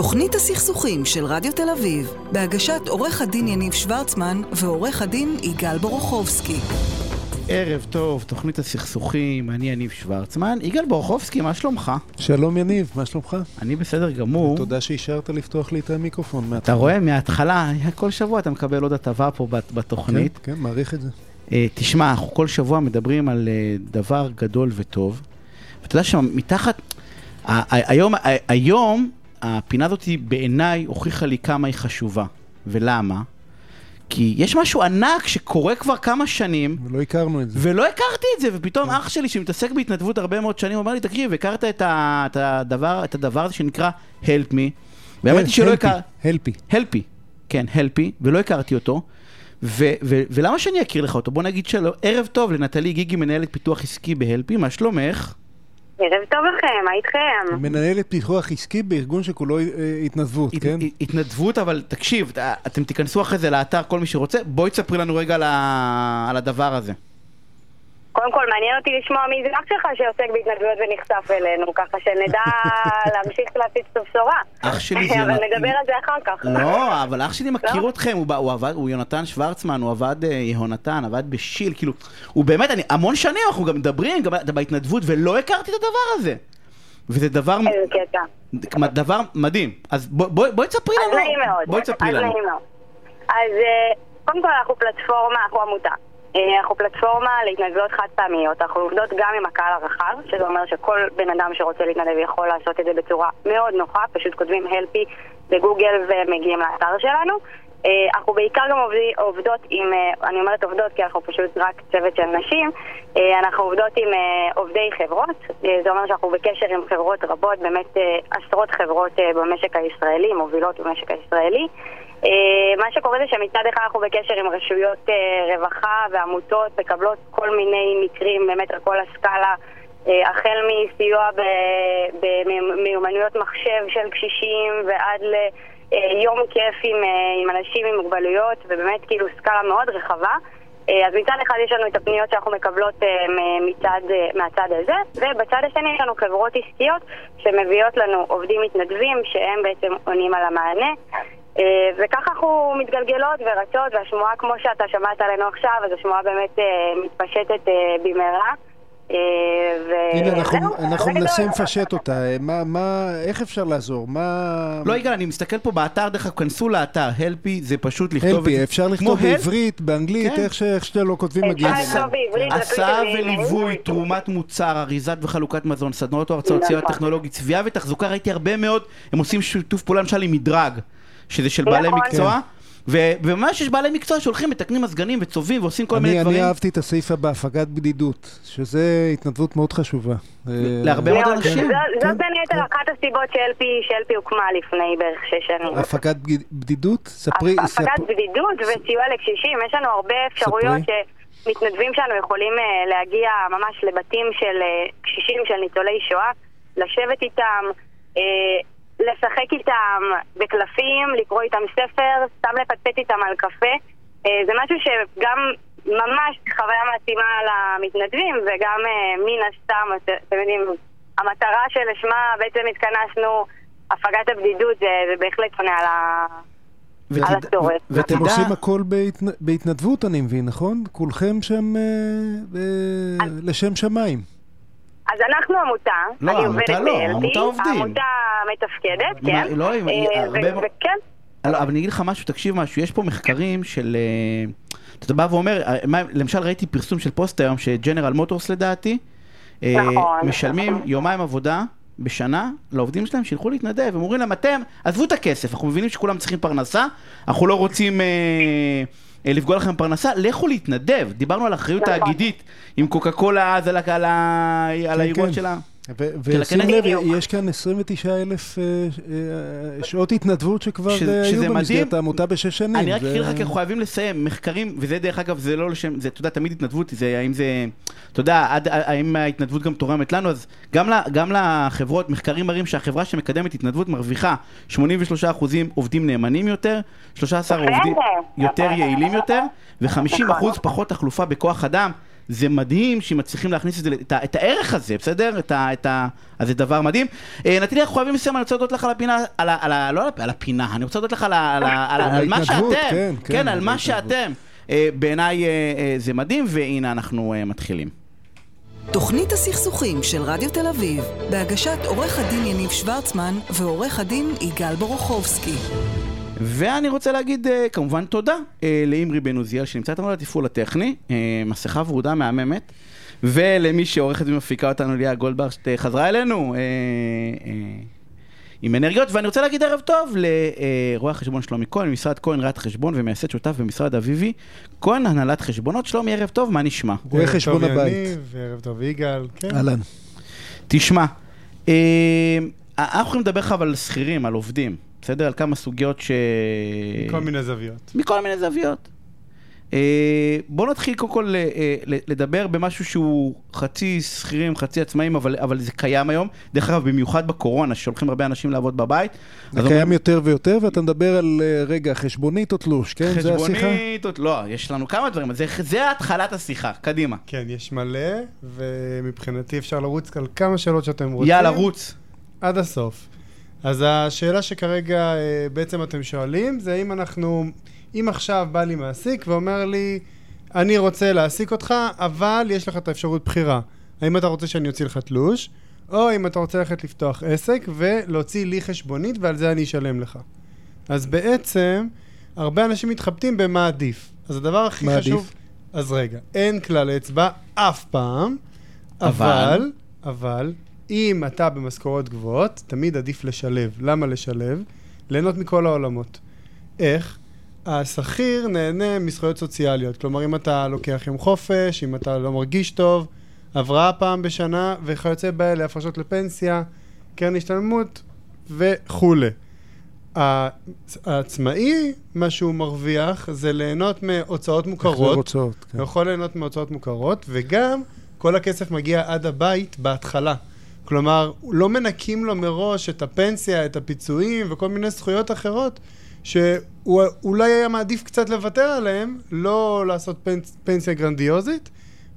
תוכנית הסכסוכים של רדיו תל אביב, בהגשת עורך הדין יניב שוורצמן ועורך הדין יגאל בורוכובסקי. ערב טוב, תוכנית הסכסוכים, אני יניב שוורצמן. יגאל בורוכובסקי, מה שלומך? שלום יניב, מה שלומך? אני בסדר גמור. תודה שאישרת לפתוח לי את המיקרופון אתה מההתחלה. רואה, מההתחלה, כל שבוע אתה מקבל עוד הטבה פה בת- בתוכנית. כן, כן, מעריך את זה. אה, תשמע, אנחנו כל שבוע מדברים על אה, דבר גדול וטוב. ואתה יודע שמתחת... היום, היום הפינה הזאת בעיניי הוכיחה לי כמה היא חשובה. ולמה? כי יש משהו ענק שקורה כבר כמה שנים, ולא הכרנו את זה. ולא הכרתי את זה, ופתאום אח שלי שמתעסק בהתנדבות הרבה מאוד שנים, אומר לי, תקשיב, הכרת את, ה, את, הדבר, את הדבר הזה שנקרא Help Me, והאמת היא שלא הכרתי... הלפי. הלפי, כן, הלפי, ולא הכרתי אותו. ו- ו- ולמה שאני אכיר לך אותו? בוא נגיד שלום, ערב טוב לנטלי גיגי, מנהלת פיתוח עסקי בהלפי, מה שלומך? ערב טוב לכם, מה איתכם? מנהלת פיתוח עסקי בארגון שכולו אה, התנדבות, הת- כן? הת- התנדבות, אבל תקשיב, אתם תיכנסו אחרי זה לאתר, כל מי שרוצה, בואי תספרי לנו רגע על הדבר הזה. קודם כל, מעניין אותי לשמוע מי זה אח שלך שעוסק בהתנדבויות ונחשף אלינו, ככה שנדע להמשיך להפיץ את הבשורה. אח שלי זה אבל נדבר על זה אחר כך. לא, אבל אח שלי מכיר לא? אתכם, הוא, יונתן שוורצמן, הוא עבד, אה, יהונתן, עבד בשיל, כאילו, הוא באמת, המון שנים אנחנו גם מדברים, גם בהתנדבות, ולא הכרתי את הדבר הזה. וזה דבר, איזה קטע. דבר מדהים. אז בוא- בואי תספרי אז לנו. נעים מאוד. בואי תספרי אז לנו. אז אה, קודם כל אנחנו פלטפורמה, אנחנו עמותה. אה, אנחנו פלטפורמה להתנדבויות חד פעמיות. אנחנו עובדות גם עם הקהל הרחב, שזה אומר שכל בן אדם שרוצה להתנדב יכול לעשות את זה בצורה מאוד נוחה, פשוט כותבים הלפי בגוגל ומגיעים לאתר שלנו. אה, אנחנו בעיקר גם עובדות עם, אה, אני אומרת עובדות כי אנחנו פשוט רק צוות של נשים, אנחנו עובדות עם עובדי חברות, זה אומר שאנחנו בקשר עם חברות רבות, באמת עשרות חברות במשק הישראלי, מובילות במשק הישראלי. אה, מה שקורה זה שמצד אחד אנחנו בקשר עם רשויות אה, רווחה ועמותות, מקבלות כל מיני מקרים באמת על כל הסקאלה, אה, החל מסיוע במיומנויות מחשב של קשישים ועד ליום כיף עם, עם אנשים עם מוגבלויות, ובאמת כאילו סקאלה מאוד רחבה. אז מצד אחד יש לנו את הפניות שאנחנו מקבלות מצד, מהצד הזה, ובצד השני יש לנו חברות עסקיות שמביאות לנו עובדים מתנדבים שהם בעצם עונים על המענה. אה, וככה אנחנו מתגלגלות ורצות, והשמועה כמו שאתה שמעת עלינו עכשיו, אז השמועה באמת אה, מתפשטת אה, במהרה. הנה, אנחנו- מנסים. לפשט אותה. מה, מה, איך אפשר לעזור? מה... לא, יגאל, אני מסתכל פה באתר, דרך אגב, כנסו לאתר, הלפי, זה פשוט לכתוב את הלפי. אפשר לכתוב בעברית, באנגלית, כן. איך שאתם לא כותבים אפשר מגיעים לכתוב לזה. בעברית, הסעה וליווי, תרומת מוצר, אריזת וחלוקת מזון, סדנאות או הרצאות, סיוע נכון. טכנולוגי, צביעה ותחזוקה, ראיתי הרבה מאוד, הם עושים שיתוף פעולה למשל עם מדרג, שזה של בעלי נכון. מקצוע, ו- וממש יש בעלי מקצוע שהולכים, מתקנים מזגנים וצובעים ועושים כל מיני אני, דברים. אני אהבתי את הסעיף הבא, הפגת בדידות, שזה התנדבות מאוד חשובה. אה, להרבה מאוד. אנשים. כן, זאת בין היתר כן. אחת הסיבות שאלפי שאלפי הוקמה לפני בערך שש שנים. הפגת בדיד- בדידות? ספרי, הפגת בדידות וסיוע לקשישים, יש לנו הרבה אפשרויות שמתנדבים שלנו יכולים אה, להגיע ממש לבתים של אה, קשישים, של ניצולי שואה, לשבת איתם, לשחק איתם בקלפים, לקרוא איתם ספר, סתם לפטפט איתם על קפה. אה, זה משהו שגם ממש חוויה מעצימה למתנדבים וגם אה, מן הסתם, את- אתם יודעים, המטרה שלשמה בעצם התכנסנו, הפגת הבדידות, זה, זה בהחלט עונה על ה... על הצורך. ואתם ותדע- עושים הכל בהתנ- בהתנדבות, אני מבין, נכון? כולכם שם אה, אה, לשם שמיים. אז אנחנו עמותה, לא, אני עובדת לא, ב-LP, העמותה עובדים. העמותה מתפקדת, מה, כן. לא, היא- אה, הרבה ו- מאוד- וכן, לא, אבל אני אגיד לך משהו, תקשיב משהו, יש פה מחקרים של... אה, אתה בא ואומר, אה, מה- למשל ראיתי פרסום של פוסט היום שג'נרל מוטורס לדעתי, אה, נכון. משלמים יומיים עבודה בשנה לעובדים שלהם שילכו להתנדב, הם אומרים להם אתם, עזבו את הכסף, אנחנו מבינים שכולם צריכים פרנסה, אנחנו לא רוצים אה, אה, לפגוע לכם פרנסה, לכו להתנדב, דיברנו על אחריות נכון. תאגידית עם קוקה קולה אז על על על כן, האירוע כן. שלה. ושים הכנס. לב. יש כאן 29 אלף אה, אה, שעות התנדבות שכבר אה, היו במסגרת. העמותה בשש שנים. אני רק אגיד לך כי אנחנו חייבים לסיים, מחקרים, וזה דרך אגב, זה לא לשם, זה, אתה יודע, תמיד התנדבות, זה, האם זה, אתה יודע, האם ההתנדבות גם תורמת לנו, אז גם, לחברות, מחקרים מראים שהחברה שמקדמת התנדבות מרוויחה 83% עובדים נאמנים יותר, 13 יפה. עובדים יותר יפה. יעילים יותר, ו-50% נכון. פחות תחלופה בכוח אדם. זה מדהים שמצליחים להכניס את, זה, את, ה- את הערך הזה, בסדר? את ה, את ה, אז זה דבר מדהים. אה, נטלי, אנחנו חייבים לסיים, אני רוצה להודות לך על הפינה, על ה, על ה, לא על הפינה, אני רוצה להודות לך על, ה- על, ה- על, ה- על מה שאתם, כן, כן, כן, על מה. שאתם. אה, בעיניי אה, אה, זה מדהים, והנה אנחנו אה, מתחילים. תוכנית הסכסוכים של רדיו תל אביב, בהגשת עורך הדין יניב שוורצמן ועורך הדין יגאל בורוכובסקי. ואני רוצה להגיד אה, כמובן תודה אה, לאמרי בן עוזיאל שנמצא איתנו לתפעול הטכני, אה, מסכה ורודה מהממת, ולמי שעורכת ומפיקה אותנו ליה גולדברג שחזרה אלינו אה, אה, עם אנרגיות, ואני רוצה להגיד ערב טוב לרואה החשבון שלומי כהן, ממשרד כהן ראיית חשבון ומייסד שותף במשרד אביבי, כהן הנהלת חשבונות, שלומי ערב טוב, מה נשמע? רואה ערב חשבון טוב, הבית. יניב, ערב טוב יגאל, כן. אהלן. תשמע, אה, אנחנו יכולים לדבר לך על שכירים, על עובדים, בסדר? על כמה סוגיות ש... כל מיני זוויות. מכל מיני זוויות. אה, בואו נתחיל קודם כל אה, אה, לדבר במשהו שהוא חצי שכירים, חצי עצמאים, אבל, אבל זה קיים היום. דרך אגב, במיוחד בקורונה, שהולכים הרבה אנשים לעבוד בבית. זה קיים אומרים, יותר ויותר, ואתה מדבר על, אה, רגע, חשבונית או תלוש, כן? זה השיחה? חשבונית, או- לא, יש לנו כמה דברים, זה, זה התחלת השיחה, קדימה. כן, יש מלא, ומבחינתי אפשר לרוץ על כמה שאלות שאתם רוצים. יאללה, רוץ. עד הסוף. אז השאלה שכרגע אה, בעצם אתם שואלים, זה אם אנחנו, אם עכשיו בא לי מעסיק ואומר לי, אני רוצה להעסיק אותך, אבל יש לך את האפשרות בחירה. האם אתה רוצה שאני אוציא לך תלוש, או אם אתה רוצה ללכת לפתוח עסק ולהוציא לי חשבונית ועל זה אני אשלם לך. אז בעצם, הרבה אנשים מתחבטים במה עדיף. אז הדבר הכי חשוב... עדיף? אז רגע, אין כלל אצבע אף פעם, אבל? אבל, אבל, אם אתה במשכורות גבוהות, תמיד עדיף לשלב. למה לשלב? ליהנות מכל העולמות. איך? השכיר נהנה מזכויות סוציאליות. כלומר, אם אתה לוקח יום חופש, אם אתה לא מרגיש טוב, הבראה פעם בשנה, וכיוצא באלה, הפרשות לפנסיה, קרן השתלמות וכולי. העצ- העצמאי, מה שהוא מרוויח זה ליהנות מהוצאות מוכרות. הוצאות, כן. הוא יכול ליהנות מהוצאות מוכרות, וגם כל הכסף מגיע עד הבית בהתחלה. כלומר, לא מנקים לו מראש את הפנסיה, את הפיצויים וכל מיני זכויות אחרות, שהוא אולי היה מעדיף קצת לוותר עליהם, לא לעשות פנס, פנסיה גרנדיוזית,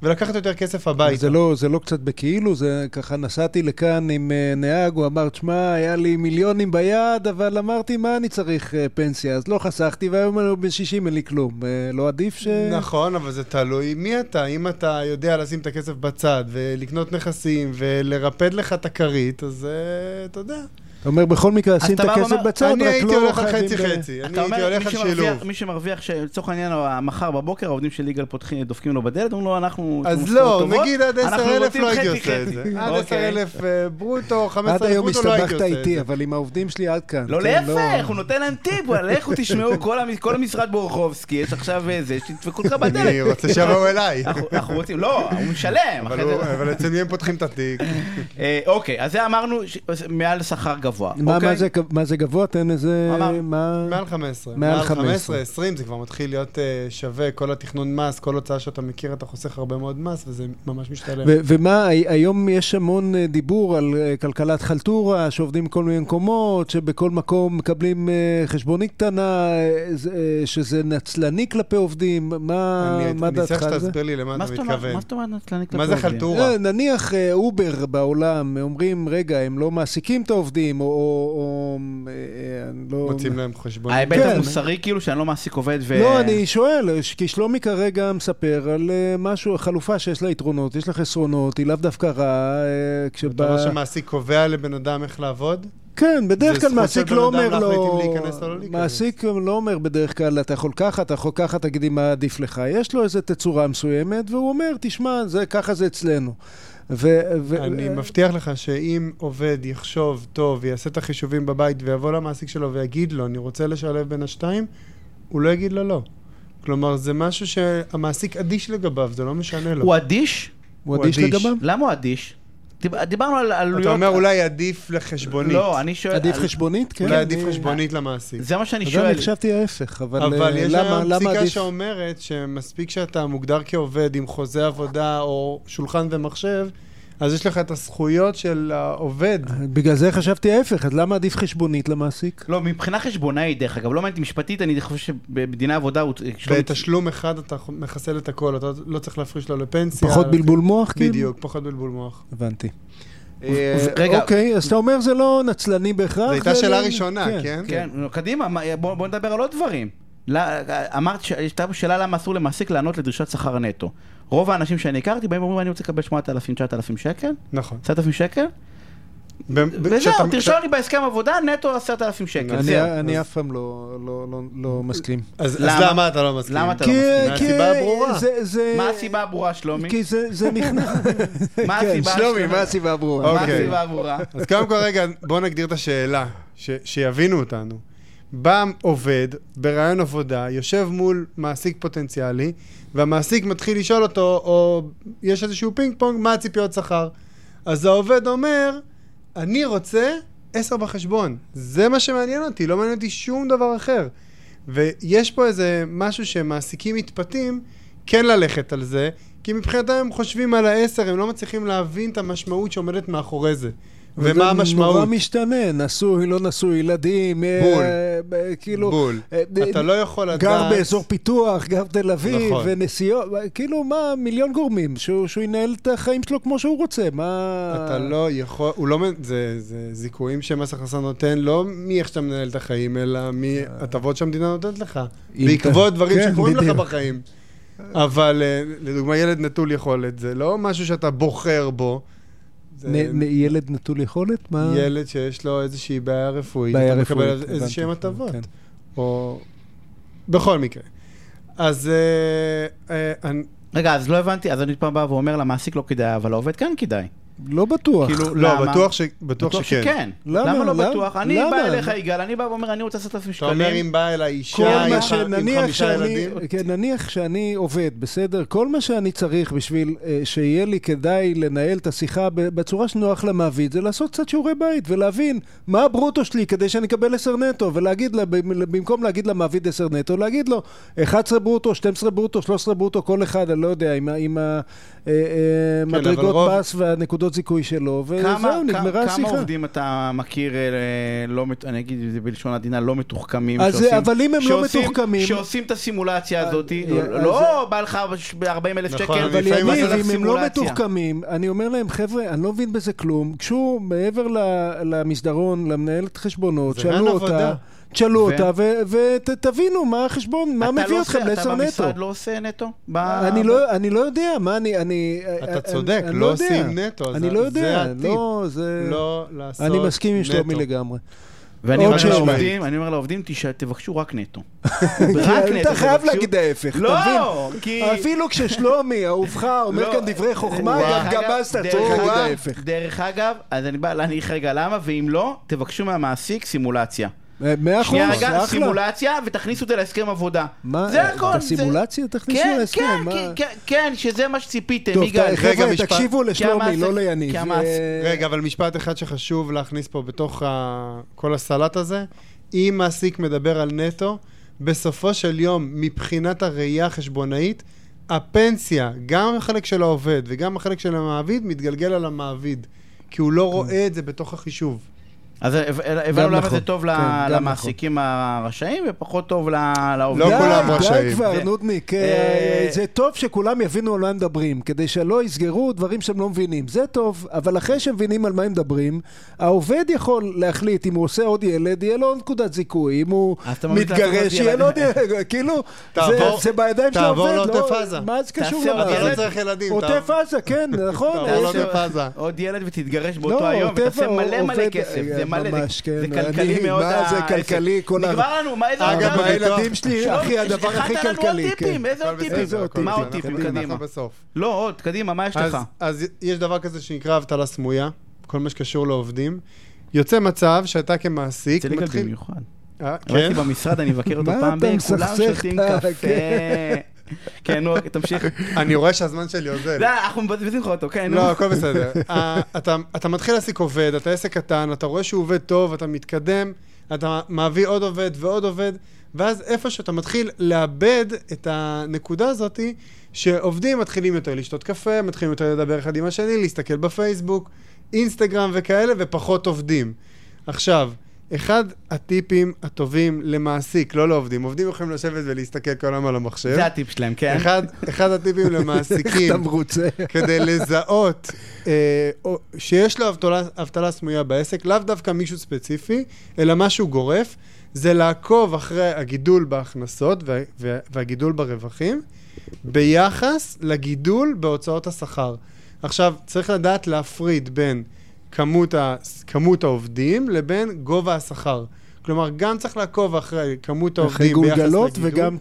ולקחת יותר כסף הביתה. זה לא, זה לא קצת בכאילו, זה ככה נסעתי לכאן עם אה, נהג, הוא אמר, תשמע, היה לי מיליונים ביד, אבל אמרתי, מה אני צריך אה, פנסיה? אז לא חסכתי, והיום אני בן 60, אין לי כלום. אה, לא עדיף ש... נכון, אבל זה תלוי מי אתה. אם אתה יודע לשים את הכסף בצד, ולקנות נכסים, ולרפד לך את הכרית, אז אתה יודע. אתה אומר, בכל מקרה, שים את אתה בא הכסף ואומר, בצד, אני רק הייתי לא הולך על חייבים חצי-חצי. אני הייתי הולך מי על שילוב. מי שמרוויח, שלצורך העניין, מחר בבוקר, העובדים של יגאל פותחים, דופקים לו בדלת, אומרים לו, אנחנו... אז לא, נגיד עד אנחנו 10,000 רוצים לא הייתי עושה את זה. עד אוקיי. 10,000 אה, ברוטו, עד 15,000 היום ברוטו לא הייתי הסתבכת עושה את איתי, זה. אבל עם העובדים שלי עד כאן. לא, כן, להפך, הוא נותן להם טיפ, לכו תשמעו, כל המ- כל המשרד בורחובסקי, יש עכשיו איזה, שתדפקו לך בדלת. אני רוצה שיבואו אליי. אנחנו רוצים, לא, הוא משלם. אבל זה- אצל מי הם פותחים את התיק? אה, אוקיי, אז זה אמרנו מעל שכר גבוה. מה, אוקיי? מה, זה, מה זה גבוה? תן איזה... אמרנו. מה... מעל 15. מעל מעל 15. 15, 20 זה כבר מתחיל להיות אה, שווה, כל התכנון מס, כל הוצאה שאתה מכיר, אתה חוסך הרבה מאוד מס, וזה ממש משתלם. ו- ומה, הי- היום יש המון אה, דיבור על אה, כלכלת חלטורה, שעובדים בכל מיני מקומות, שבכל מקום מקבלים אה, חשבונית קטנה, אה, שזה נצלני כלפי עובדים, מה, אני מה אני דעתך צריך על זה? שתסביר לי למה מה אתה מתכוון. מה זאת אומרת נצלני כלפי מה זה עובדים? חלטורה? נניח אובר בעולם, אומרים, רגע, הם לא מעסיקים את העובדים, או... או, או אה, אני לא... מוצאים להם חשבון. ההיבט כן. המוסרי כאילו שאני לא מעסיק עובד ו... לא, אני שואל, כי שלומי כרגע מספר על אה, משהו, חלופה שיש לה יתרונות, יש לה חסרונות, היא לאו דווקא רעה, אה, אתה כשבא... אומר שמעסיק קובע לבן אדם איך לעבוד? כן, בדרך כלל מעסיק לא אומר לו... לא. מעסיק לא אומר בדרך כלל, אתה יכול ככה, אתה יכול ככה, תגידי מה עדיף לך. יש לו איזו תצורה מסוימת, והוא אומר, תשמע, זה, ככה זה אצלנו. ו... ו- אני מבטיח לך שאם עובד יחשוב טוב, יעשה את החישובים בבית ויבוא למעסיק שלו ויגיד לו, אני רוצה לשלב בין השתיים, הוא לא יגיד לו לא. כלומר, זה משהו שהמעסיק אדיש לגביו, זה לא משנה לו. הוא אדיש? הוא אדיש. לגביו? למה הוא אדיש? דיב- דיברנו על עלויות... אתה אומר אולי עדיף לחשבונית. לא, אני שואל... עדיף על- חשבונית? כן. אולי עדיף אני- חשבונית למעסיק. זה מה שאני שואל. אני חשבתי ההפך, אבל, אבל אה, יש למה, היום למה פסיקה? שאומרת שמספיק שאתה מוגדר כעובד עם חוזה עבודה או שולחן ומחשב, אז יש לך את הזכויות של העובד. בגלל זה חשבתי ההפך, אז למה עדיף חשבונית למעסיק? לא, מבחינה חשבונאית, דרך אגב, לא מעניין אותי משפטית, אני חושב שבדיני עבודה הוא... בתשלום אחד אתה מחסל את הכל, אתה לא צריך להפריש לו לפנסיה. פחות בלבול מוח, כאילו? בדיוק, פחות בלבול מוח. הבנתי. ו- רגע. אוקיי, אז אתה אומר זה לא נצלני בהכרח? זו הייתה שאלה ראשונה, כן? כן, נו, קדימה, מה- בוא נדבר על עוד דברים. לא, אמרת, ש- הייתה שאלה למה אסור למעסיק לענות לדרישת שכר נטו. רוב האנשים שאני הכרתי באים ואומרים, אני רוצה לקבל 8,000-9,000 שקל, נכון. 10,000 שקל, וזהו, תרשום לי בהסכם עבודה נטו 10,000 שקל, אני- אף פעם לא- לא לא- לא מסכים. אז למה? אתה לא מסכים? למה אתה לא כי- מסכים? כי מהסיבה הברורה. זה- זה- מה הסיבה הברורה, שלומי? כי זה זה נכנס... מה כן, הסיבה שלומי, שלומי? מה הסיבה הברורה? מה אוקיי. הסיבה הברורה? אז קודם כל רגע, בואו נגדיר את השאלה, שיבינו אותנו. בא עובד ברעיון עבודה, יושב מול מעסיק פוטנציאלי, והמעסיק מתחיל לשאול אותו, או יש איזשהו פינג פונג, מה הציפיות שכר? אז העובד אומר, אני רוצה עשר בחשבון. זה מה שמעניין אותי, לא מעניין אותי שום דבר אחר. ויש פה איזה משהו שמעסיקים מתפתים כן ללכת על זה, כי מבחינתם הם חושבים על העשר, הם לא מצליחים להבין את המשמעות שעומדת מאחורי זה. ומה וזה נורא המשמעות? משתנה, נשוי, לא נשוי, ילדים, אה, בול. אה, כאילו... בול. אה, אתה לא יכול לדעת... גר באזור פיתוח, גר תל אביב, נכון. ונסיעות, כאילו מה, מיליון גורמים, שהוא, שהוא ינהל את החיים שלו כמו שהוא רוצה, מה... אתה לא יכול, הוא לא, זה, זה זיכויים שמס הכנסה נותן, לא מאיך שאתה מנהל את החיים, אלא מהטבות שהמדינה נותנת לך. בעקבות אתה- דברים כן, שקורים לך. בחיים. אבל אה, לדוגמה, ילד נטול יכולת, זה לא משהו שאתה בוחר בו. זה נ, נ, ילד נטול יכולת? מה? ילד שיש לו איזושהי בעיה רפואית, בעיה אתה מקבל רפואית, איזה שהן הבנתי, הטבות. כן. או... בכל מקרה. אז אה, אה, אני- רגע, אז לא הבנתי, אז אני פעם בא ואומר למעסיק לא כדאי, אבל לעובד כן כדאי. לא בטוח. כאילו, לא, למה? בטוח ש- בטוח שכן. למה? למה לא למה? בטוח? אני למה? בא אליך, יגאל, אני בא ואומר, אני רוצה 10,000 אתה שקלים. אומר, אם באה אליי כל אישה עם מה ח- עם חמישה שאני, ילדים, כן, נניח שאני עובד, בסדר? כל מה שאני צריך בשביל אה, שיהיה לי כדאי לנהל את השיחה ב- בצורה שנוח למעביד, זה לעשות קצת שיעורי בית ולהבין מה הברוטו שלי כדי שאני אקבל 10 נטו, ולהגיד לה, במ- במקום להגיד למעביד 10 נטו, להגיד לו 11 ברוטו, 12 ברוטו, 13 ברוטו, כל אחד, אני לא יודע, עם, עם המדרגות אבל רוב- מס והנקודות זיכוי שלו, כמה- וזהו, נגמרה כמה השיחה. עובדים אתה מכיר, אה, לא, אני אגיד את זה בלשון עדינה, לא מתוחכמים, אז זה- אבל אם הם לא שעושים- מתוחכמים- שעושים את הסימולציה הזאת, אה, לא- אז- לא בא לך ב-40 אלף נכון, שקל, אבל יניב, אם הם לא סימולציה. מתוחכמים, אני אומר להם, חבר'ה, אני לא מבין בזה כלום. גשו מעבר ל- למסדרון, למנהלת חשבונות, שאלו עבודה. אותה, תשאלו ו- אותה, ותבינו מה החשבון, מה אתה מביא לא אתכם לעשר אתה נטו. במשרד לא עושה נטו? ב- אני לא- אני לא יודע, מה אני... אני- אתה אני- צודק, אני לא יודע. עושים נטו, אני זה- לא זה יודע, הטיפ. לא, זה... לא לעשות אני מסכים עם שלומי נטו. לגמרי. ואני אומר. לעובדים, אני אומר לעובדים, תבקשו רק נטו. רק נטו. אתה חייב. להגיד ההפך, אתה לא? כי... אפילו כששלומי, אהובך, אומר לא, כאן דברי חוכמה, גם- אתה דרך צריך להגיד ההפך. דרך אגב, אז אני בא להניח רגע למה, ואם לא, תבקשו מהמעסיק סימולציה. מאה אחוז, שנייה רגע, אחלה. סימולציה, ותכניסו את זה להסכם עבודה. מה, זה הכל. את הסימולציה תכניסו כן, להסכם, כן, מה? כן, כן, כן, שזה מה שציפיתם, טוב, יגאל. ת- חבר'ה. תקשיבו לשלומי, לא ליניב. אה, רגע, אבל משפט אחד שחשוב להכניס פה בתוך. כל הסלט הזה, אם מעסיק מדבר על נטו, בסופו של יום, מבחינת הראייה החשבונאית, הפנסיה, גם החלק של העובד וגם החלק של המעביד, מתגלגל על המעביד. כי הוא לא רואה את זה בתוך החישוב. אז הב- הבנו למה נכון, זה טוב כן, למעסיקים הרשעים ופחות טוב לעובדים. לא כולם רשאים. די כבר, נודניק. אה, אה, זה טוב שכולם יבינו על מה הם מדברים, כדי שלא יסגרו דברים שהם לא מבינים. זה טוב, אבל אחרי שהם מבינים על מה הם מדברים, העובד יכול להחליט אם הוא עושה עוד ילד, יהיה לו עוד נקודת זיכוי. אם הוא מתגרש, יהיה. לו עוד ילד. כאילו, זה- תעבור- בידיים של תעבור העובד, לעוטף לא- עזה. מה זה קשור תעשה עוד למערכת? ילד. לא צריך ילדים. עוטף עזה, כן, נכון. תעבור יש- לעוטף עזה. עוד ילד ותתגרש באותו לא, היום, עוטף ותעשה מלא מלא כסף, זה מלא, זה- ממש, כן. זה אני- כלכלי מאוד. מה זה. כלכלי? כל ה- נגמר לנו, מה איזה... אגב, הילדים שלי, אחי, הדבר הכנת הכי לנו עוד כלכלי. טיפים, כן. איזה עוד טיפים? מה עוד. טיפים? קדימה. לא, עוד, קדימה, מה יש לך? אז יש דבר כזה שנקרא אבטלה סמויה, כל מה שקשור לעובדים. יוצא מצב שאתה כמעסיק אצל יגאל מתחיל... במיוחד. אה, כן? במשרד, אני מבקר אותו פעם. כולם שותים קפה. כן, נו, תמשיך. אני רואה שהזמן שלי אוזל. לא, אנחנו מבזבזים לך אותו, כן, נו. לא, הכל בסדר. אה, אתה- אתה מתחיל להעסיק עובד, אתה עסק קטן, אתה רואה שהוא עובד טוב, אתה מתקדם, אתה מביא עוד עובד ועוד עובד, ואז איפה שאתה מתחיל לאבד את הנקודה הזאתי, שעובדים מתחילים יותר לשתות קפה, מתחילים יותר לדבר אחד עם השני, להסתכל בפייסבוק, אינסטגרם וכאלה, ופחות עובדים. עכשיו, אחד הטיפים הטובים למעסיק, לא לעובדים, עובדים יכולים לשבת ולהסתכל כל היום על המחשב. זה הטיפ שלהם, כן? אחד, אחד הטיפים איך למעסיקים, אתה מרוצה? כדי לזהות אה, או, שיש לו אבטלה, אבטלה סמויה בעסק, לאו דווקא מישהו ספציפי, אלא משהו גורף, זה לעקוב אחרי הגידול בהכנסות וה, וה, והגידול ברווחים, ביחס לגידול בהוצאות השכר. עכשיו, צריך לדעת להפריד בין כמות, ה, כמות העובדים לבין גובה השכר. כלומר, גם צריך לעקוב אחרי כמות אחרי העובדים ביחס לגידול. גולגלות וגם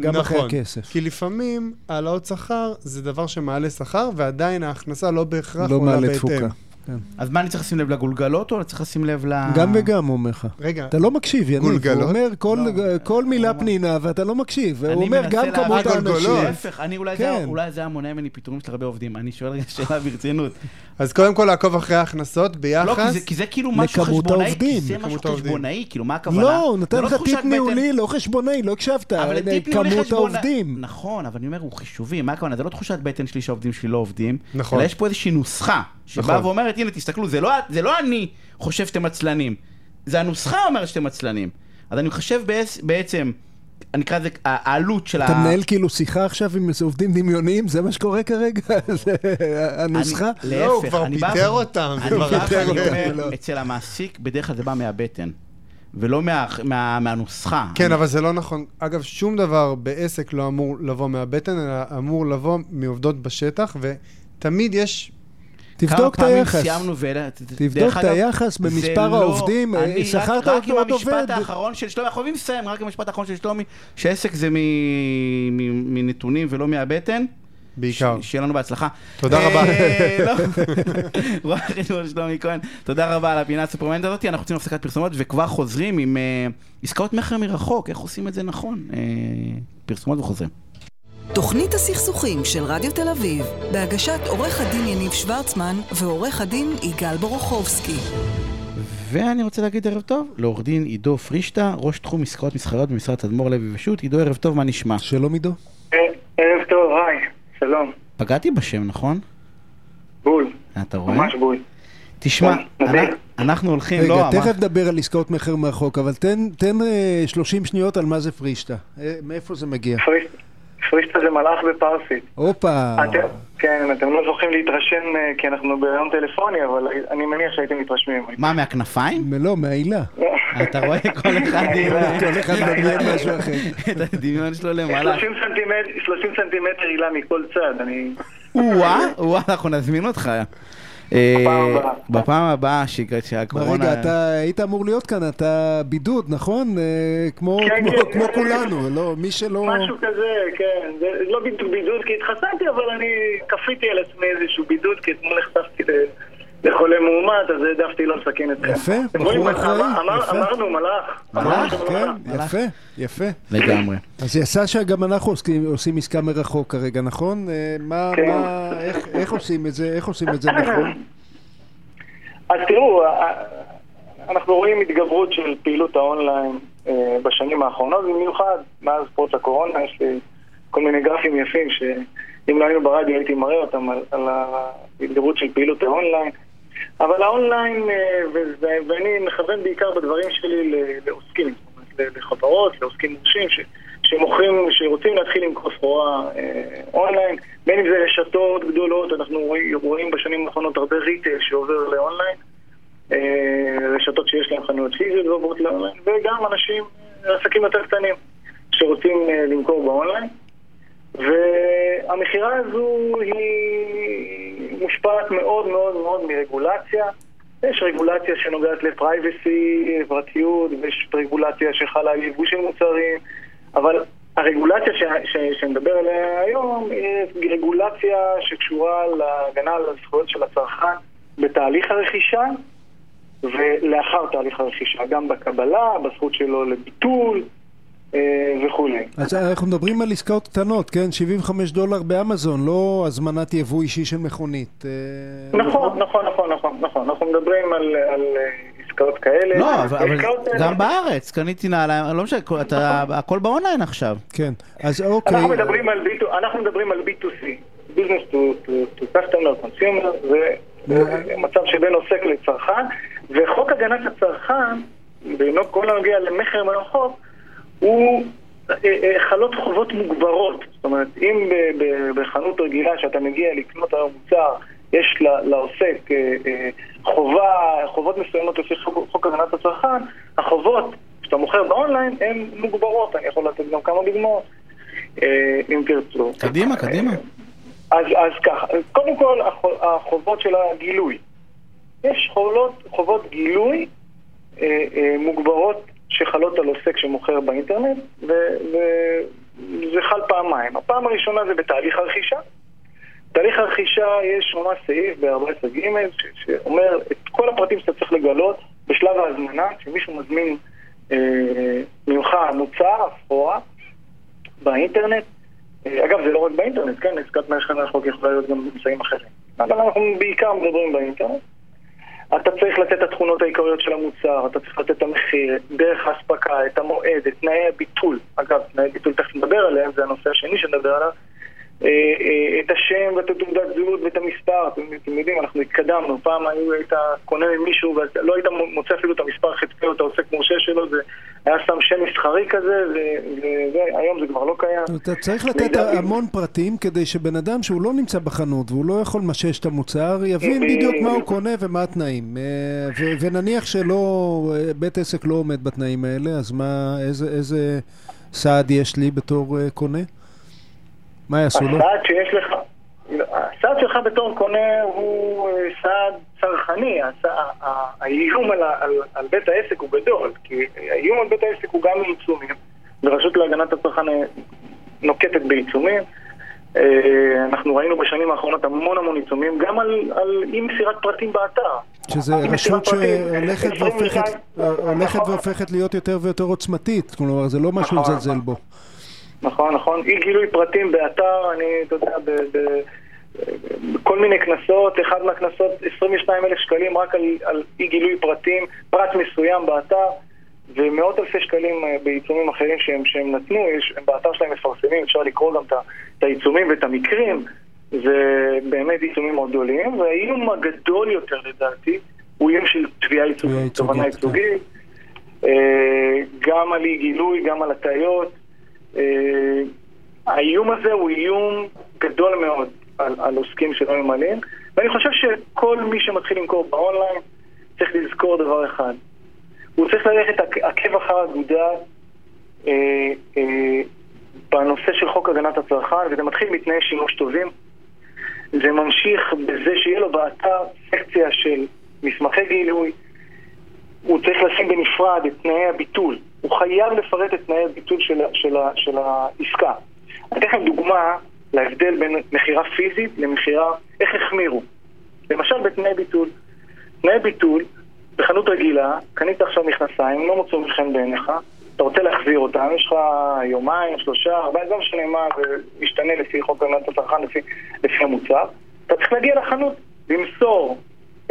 גם אחרי נכון, הכסף. כי לפעמים העלאות שכר זה דבר שמעלה שכר, ועדיין ההכנסה לא בהכרח לא עולה מעלה בהתאם. תפוקה. אז מה אני צריך לשים לב לגולגלות, או צריך לשים לב ל... גם וגם, הוא אומר לך. רגע, אתה לא מקשיב, יניב. הוא גולגלות? אומר כל- לא. כל מילה לא. פנינה ואתה לא מקשיב. אני הוא אומר גם כמות אה, האנשים. גולגולות. להפך, אני אולי זה- כן. אולי זה היה מונע ממני פיטורים של הרבה עובדים. אני שואל רגע שאלה ברצינות. אז קודם כל לעקוב אחרי ההכנסות לא, כי ביחס. זה- כי זה כאילו משהו לכמות חשבונאי, כי העובדים. זה לכמות משהו העובדים. חשבונאי, כאילו, מה הכוונה? לא, הוא נתן זה לא לך טיפ. ניהולי, לא חשבונאי, לא הקשבת. אבל טיפ ניהולי כמות חשבונאי. העובדים. נכון, אבל אני אומר, הוא חישובי, מה הכוונה? זה לא תחושת בטן שלי שהעובדים שלי לא עובדים. נכון. אלא יש פה איזושהי נוסחה, שבאה נכון. ואומרת, הנה, תסתכלו, זה לא, זה לא אני חושב שאתם עצלנים, זה הנוסחה אומרת שאתם עצלנים. אז אני בעצ- בעצם, אני אקרא לזה, העלות של ה... אתה מנהל כאילו שיחה עכשיו עם איזה עובדים דמיוניים? זה מה שקורה כרגע? זה הנוסחה? אני- לא, הוא כבר אני בא- פיטר אותם, אני אומר, לא. אצל המעסיק, בדרך כלל זה בא מהבטן, ולא מה- מה- מהנוסחה. כן, אני- אבל זה לא נכון. אגב, שום דבר בעסק לא אמור לבוא מהבטן, אלא אמור לבוא מעובדות בשטח, ותמיד יש... תבדוק את כמה פעמים היחס. סיימנו ו... תבדוק את היחס במספר לא- העובדים. אני אה, רק- שכרת רק עם אותו עוד המשפט עובד. האחרון של שלומי, אנחנו חייבים לסיים, רק עם המשפט האחרון של שלומי, שעסק זה מ- מ- מנתונים ולא מהבטן. בעיקר. שיהיה לנו בהצלחה. תודה אה, רבה. רואה חשבון שלומי כהן, תודה רבה על הפינה הסופרמנט הזאת, אנחנו רוצים הפסקת פרסומות וכבר חוזרים עם אה, עסקאות מכר מרחוק, איך עושים את זה נכון. אה, פרסומות וחוזרים. תוכנית הסכסוכים של רדיו תל אביב, בהגשת עורך הדין יניב שוורצמן ועורך הדין יגאל בורוכובסקי. ואני רוצה להגיד ערב טוב לעורך דין עידו פרישטה, ראש תחום עסקאות מסחריות במשרד תדמור לוי ושות'. עידו, ערב טוב, מה נשמע? שלום עידו. ערב טוב, היי, שלום. פגעתי בשם, נכון? בול, אתה רואה? ממש בול. תשמע. אנחנו- הולכים, רגע, לא, אמר- תכף נדבר על עסקאות מכר מרחוק, אבל תן- תן אה, 30 שניות על מה זה פרישטה. אה, מאיפה זה מגיע? פריש- פרישטה זה מלאך בפרסית. הופה. כן, אתם לא זוכים להתרשם אה, כי אנחנו בהיריון טלפוני, אבל אני מניח שהייתם מתרשמים. מה, מהכנפיים? לא, מהעילה. אתה רואה כל אחד עם כל אחד מדמיין משהו אחר. את הדמיון שלו למעלה. 30 סנטימטר, 30 סנטימטר הילה מכל צד, אני... או-אה, אנחנו נזמין אותך. אה, בפעם הבאה. בפעם הבאה ש- שהקורונה... רגע, אתה היית אמור להיות כאן, אתה בידוד, נכון? אה, כמו כן, כמו- כן. כמו כולנו, לא, מי שלא... משהו כזה, כן. לא בדיוק בידוד כי התחסנתי, אבל אני כפיתי על עצמי איזשהו בידוד, כי אתמול נחשפתי ל- לחולה מאומת, אז העדפתי לא לסכן אתכם. יפה, בחור אחראי, יפה. אמרנו מלאך. מלאך, כן. יפה, יפה. לגמרי. אז יצא שגם אנחנו עושים עסקה מרחוק כרגע, נכון? אה, מה, כן. מה, איך, עושים את זה, איך עושים את זה נכון? אז תראו, ה- ה- אנחנו רואים התגברות של פעילות האונליין אה, בשנים האחרונות, במיוחד מאז פרוץ הקורונה, יש לי כל מיני גרפים יפים שאם לא היינו ברדיו הייתי מראה אותם על, על ההתגברות של פעילות האונליין. אבל האונליין, אה, ואני מכוון בעיקר בדברים שלי לעוסקים, לחברות, לעוסקים מורשים, שמוכרים, שרוצים להתחיל למכור סחורה אה, אונליין, בין אם זה רשתות גדולות, אנחנו רואים, בשנים האחרונות הרבה retail שעובר לאונליין, אה, רשתות שיש להן חנויות פיזיות ועוברות לאונליין, וגם אנשים, אה, עסקים יותר קטנים, שרוצים למכור באונליין. והמכירה הזו היא מושפעת מאוד מאוד מאוד מרגולציה. יש רגולציה שנוגעת ל privacy, פרטיות, ויש רגולציה שחלה על יבוא של מוצרים, אבל הרגולציה ש... ש... שנדבר עליה היום היא רגולציה שקשורה להגנה על הזכויות של הצרכן בתהליך הרכישה ולאחר תהליך הרכישה, גם בקבלה, בזכות שלו לביטול וכולי. אז אנחנו מדברים על עסקאות קטנות, כן? 75 דולר באמזון, לא הזמנת יבוא אישי של מכונית. אה, נכון, נכון, נכון, נכון, נכון. אנחנו מדברים על, על אה, עסקאות כאלה. לא, אבל אבל אה, גם בארץ, קניתי נעליים, לא משנה, כל- אתה- הכל באונליין עכשיו. כן, אז אוקיי. אנחנו מדברים על B2, אנחנו מדברים על B2C, Business to, to, to Customer Consumer, זה מצב שבין עוסק לצרכן, וחוק הגנת הצרכן, בכל הנוגע למכר מרחוק, הוא אה, אה, חלות חובות מוגברות. זאת אומרת, אם בחנות רגילה שאתה מגיע לקנות היום מוצר, יש לעוסק אה, חובה, חובות מסוימות לפי חוק, הגנת הצרכן, החובות שאתה מוכר באונליין הן מוגברות, אני יכול לתת גם כמה דוגמאות, אם תרצו. קדימה, קדימה. אז, אז ככה, קודם כל החו- החובות של הגילוי. יש חובות, חובות גילוי אה, אה, מוגברות שחלות על עוסק שמוכר באינטרנט, וזה חל פעמיים. הפעם הראשונה זה בתהליך הרכישה. בתהליך הרכישה יש ממש סעיף ב-14ג ש- שאומר את כל הפרטים שאתה צריך לגלות בשלב ההזמנה, כשמישהו מזמין אה, ממך מוצר, סחורה, באינטרנט. אה, אגב, זה לא רק באינטרנט, כן? עסקת מהשכן רחוק יכולה להיות גם באמצעים אחרים. אבל אנחנו בעיקר מדברים באינטרנט. אתה צריך לתת את התכונות העיקריות של המוצר, אתה צריך לתת את המחיר, דרך האספקה, את המועד, את תנאי הביטול. אגב, תנאי ביטול תכף נדבר עליהם, זה הנושא השני שנדבר עליו. אה, אה, את השם ואת התעודת זהות ואת המספר, אתם, אתם יודעים, אנחנו התקדמנו, פעם היו, היית קונה ממישהו ולא היית מוצא אפילו את המספר חצי או את העוסק מורשה שלו, זה היה שם שם מסחרי כזה, והיום זה כבר לא קיים. אתה צריך לתת המון פרטים כדי שבן אדם שהוא לא נמצא בחנות והוא לא יכול למשש את המוצר, יבין בדיוק. בדיוק מה הוא קונה ומה התנאים. אה, ונניח שלא, אה, בית עסק לא עומד בתנאים האלה, אז מה, איזה, סעד יש לי בתור אה, קונה? מה יעשו לו? הסעד שיש לך, הסעד שלך בתור קונה הוא אה, סעד צרכני, האיום על, על, על בית העסק הוא גדול, כי האיום על בית העסק הוא גם מעיצומים, ורשות להגנת הצרכן אה, נוקטת בעיצומים. אה, אנחנו ראינו בשנים האחרונות המון המון עיצומים, גם על, על אי מסירת פרטים באתר. שזה רשות שהולכת 22, והופכת, הולכת. והופכת להיות יותר ויותר עוצמתית, כלומר זה לא משהו נכון, לזלזל. בו. נכון, נכון. אי גילוי פרטים באתר, אני, אתה יודע, ב... ב כל מיני קנסות, אחד מהקנסות 22 אלף שקלים רק על, על אי גילוי פרטים, פרט מסוים באתר, ומאות אלפי שקלים אה, בעיצומים אחרים שהם, שהם נתנו, יש, הם באתר שלהם מפרסמים, אפשר לקרוא גם את העיצומים ואת המקרים, זה באמת עיצומים מאוד גדולים, והאיום הגדול יותר לדעתי הוא איום של תביעה ייצוגית, תביעה ייצוגית, תובענה כן. ייצוגית, אה, גם על אי גילוי, גם על הטעיות. אה, האיום הזה הוא איום גדול מאוד על, על עוסקים שלא ממלאים, ואני חושב שכל מי שמתחיל למכור באונליין צריך לזכור דבר אחד. הוא צריך ללכת עק- עקב אחר אגודה אה, אה, בנושא של חוק הגנת הצרכן, וזה מתחיל מתנאי שימוש טובים. זה ממשיך בזה שיהיה לו באתר סקציה של מסמכי גילוי, הוא צריך לשים בנפרד את תנאי הביטול. הוא חייב לפרט את תנאי הביטול של, של, של העסקה. אני אתן לכם דוגמה להבדל בין מכירה פיזית למכירה, איך החמירו. למשל בתנאי ביטול. תנאי ביטול, בחנות רגילה, קנית עכשיו מכנסיים, לא מוצאו חן בעיניך, אתה רוצה להחזיר אותם, יש לך יומיים, שלושה, ארבעה, לא משנה מה, זה משתנה לפי חוק הגנת הצרכן, לפי, לפי המוצר. אתה צריך להגיע לחנות, למסור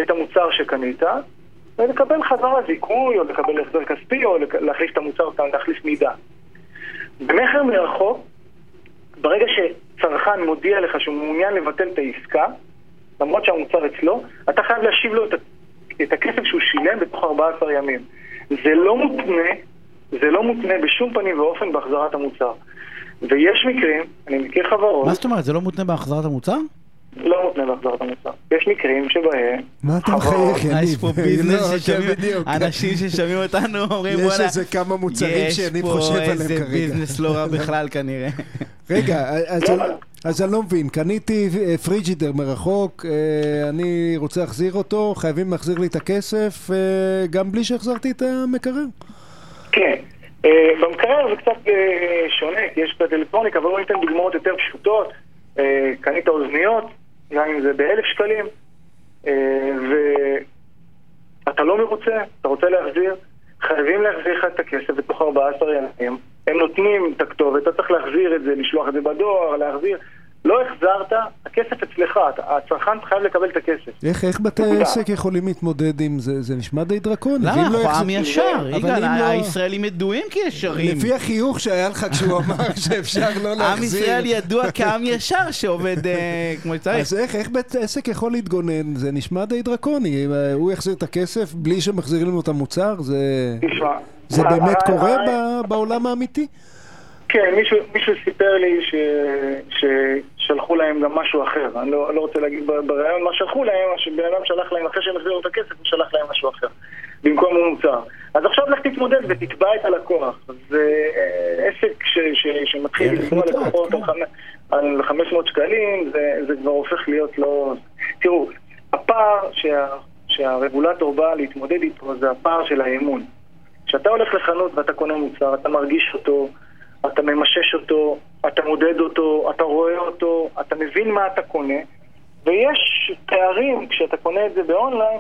את המוצר שקנית, ולקבל חזרה זיכוי, או לקבל החזר כספי, או להחליף את המוצר, להחליף מידה. במכר מרחוק, ברגע שצרכן מודיע לך שהוא מעוניין לבטל את העסקה, למרות שהמוצר אצלו, אתה חייב להשיב לו את, את הכסף שהוא שילם בתוך 14 ימים. זה לא מותנה, זה לא מותנה בשום פנים ואופן בהחזרת המוצר. ויש מקרים, אני מכיר חברות, מה זאת אומרת, זה לא מותנה בהחזרת המוצר? לא מותנה בהחזרת המוצר. יש מקרים שבהם מה אתה מחייך, אה, יש פה יניב? ביזנס לא, כן, ששומעים. אנשים ששומעים אותנו אומרים יש וואלה, איזה כמה מוצרים שיניב חושב יש עליהם פה איזה כרגע." ביזנס לא רע בכלל כנראה. רגע, אז, אני- אז אני לא מבין, קניתי פריג'ידר מרחוק, אה, אני רוצה להחזיר אותו, חייבים להחזיר לי את הכסף, אה, גם בלי שהחזרתי את המקרר. כן. במקרר זה קצת שונה, כי יש קצת אלקטרוניקה, אבל בואו ניתן דוגמאות יותר פשוטות. קנית אוזניות, גם אם זה באלף שקלים, אה, ואתה לא מרוצה, אתה רוצה להחזיר, חייבים להחזיר לך את הכסף בתוך 14 ימים. הם נותנים את הכתובת, אתה צריך להחזיר את זה, לשלוח את זה בדואר, להחזיר. לא החזרת, הכסף אצלך, הצרכן חייב לקבל את הכסף. איך, איך בתי. העסק יכולים להתמודד עם זה? זה נשמע די דרקוני. למה? לא אנחנו יחזיר- עם ישר, יגאל, לא- הישראלים ידועים כישרים. לפי החיוך שהיה לך כשהוא אמר שאפשר לא עם להחזיר. ישראל ידוע כעם ישר שעובד אה, כמו שצריך. אז איך, איך בית עסק יכול להתגונן? זה נשמע די דרקוני. אה, הוא יחזיר את הכסף בלי שמחזירים לנו את המוצר? זה, זה באמת קורה בעולם האמיתי? כן, מישהו, מישהו סיפר לי ש, ששלחו להם גם משהו אחר. אני לא, לא רוצה להגיד בריאיון מה שלחו להם, מה שבן אדם שלח להם, אחרי שהם החזירו את הכסף, הוא שלח להם משהו אחר, במקום המוצר. אז עכשיו לך תתמודד ותתבע את הלקוח. זה אה, עסק ש, ש, שמתחיל מוצר, לקוחות. על, על 500 שקלים, זה, זה כבר הופך להיות לא... תראו, הפער שה, שהרגולטור בא להתמודד איתו זה הפער של האמון. כשאתה הולך לחנות ואתה קונה מוצר, אתה מרגיש אותו, אתה ממשש אותו, אתה מודד אותו, אתה רואה אותו, אתה מבין מה אתה קונה, ויש פערים כשאתה קונה את זה באונליין,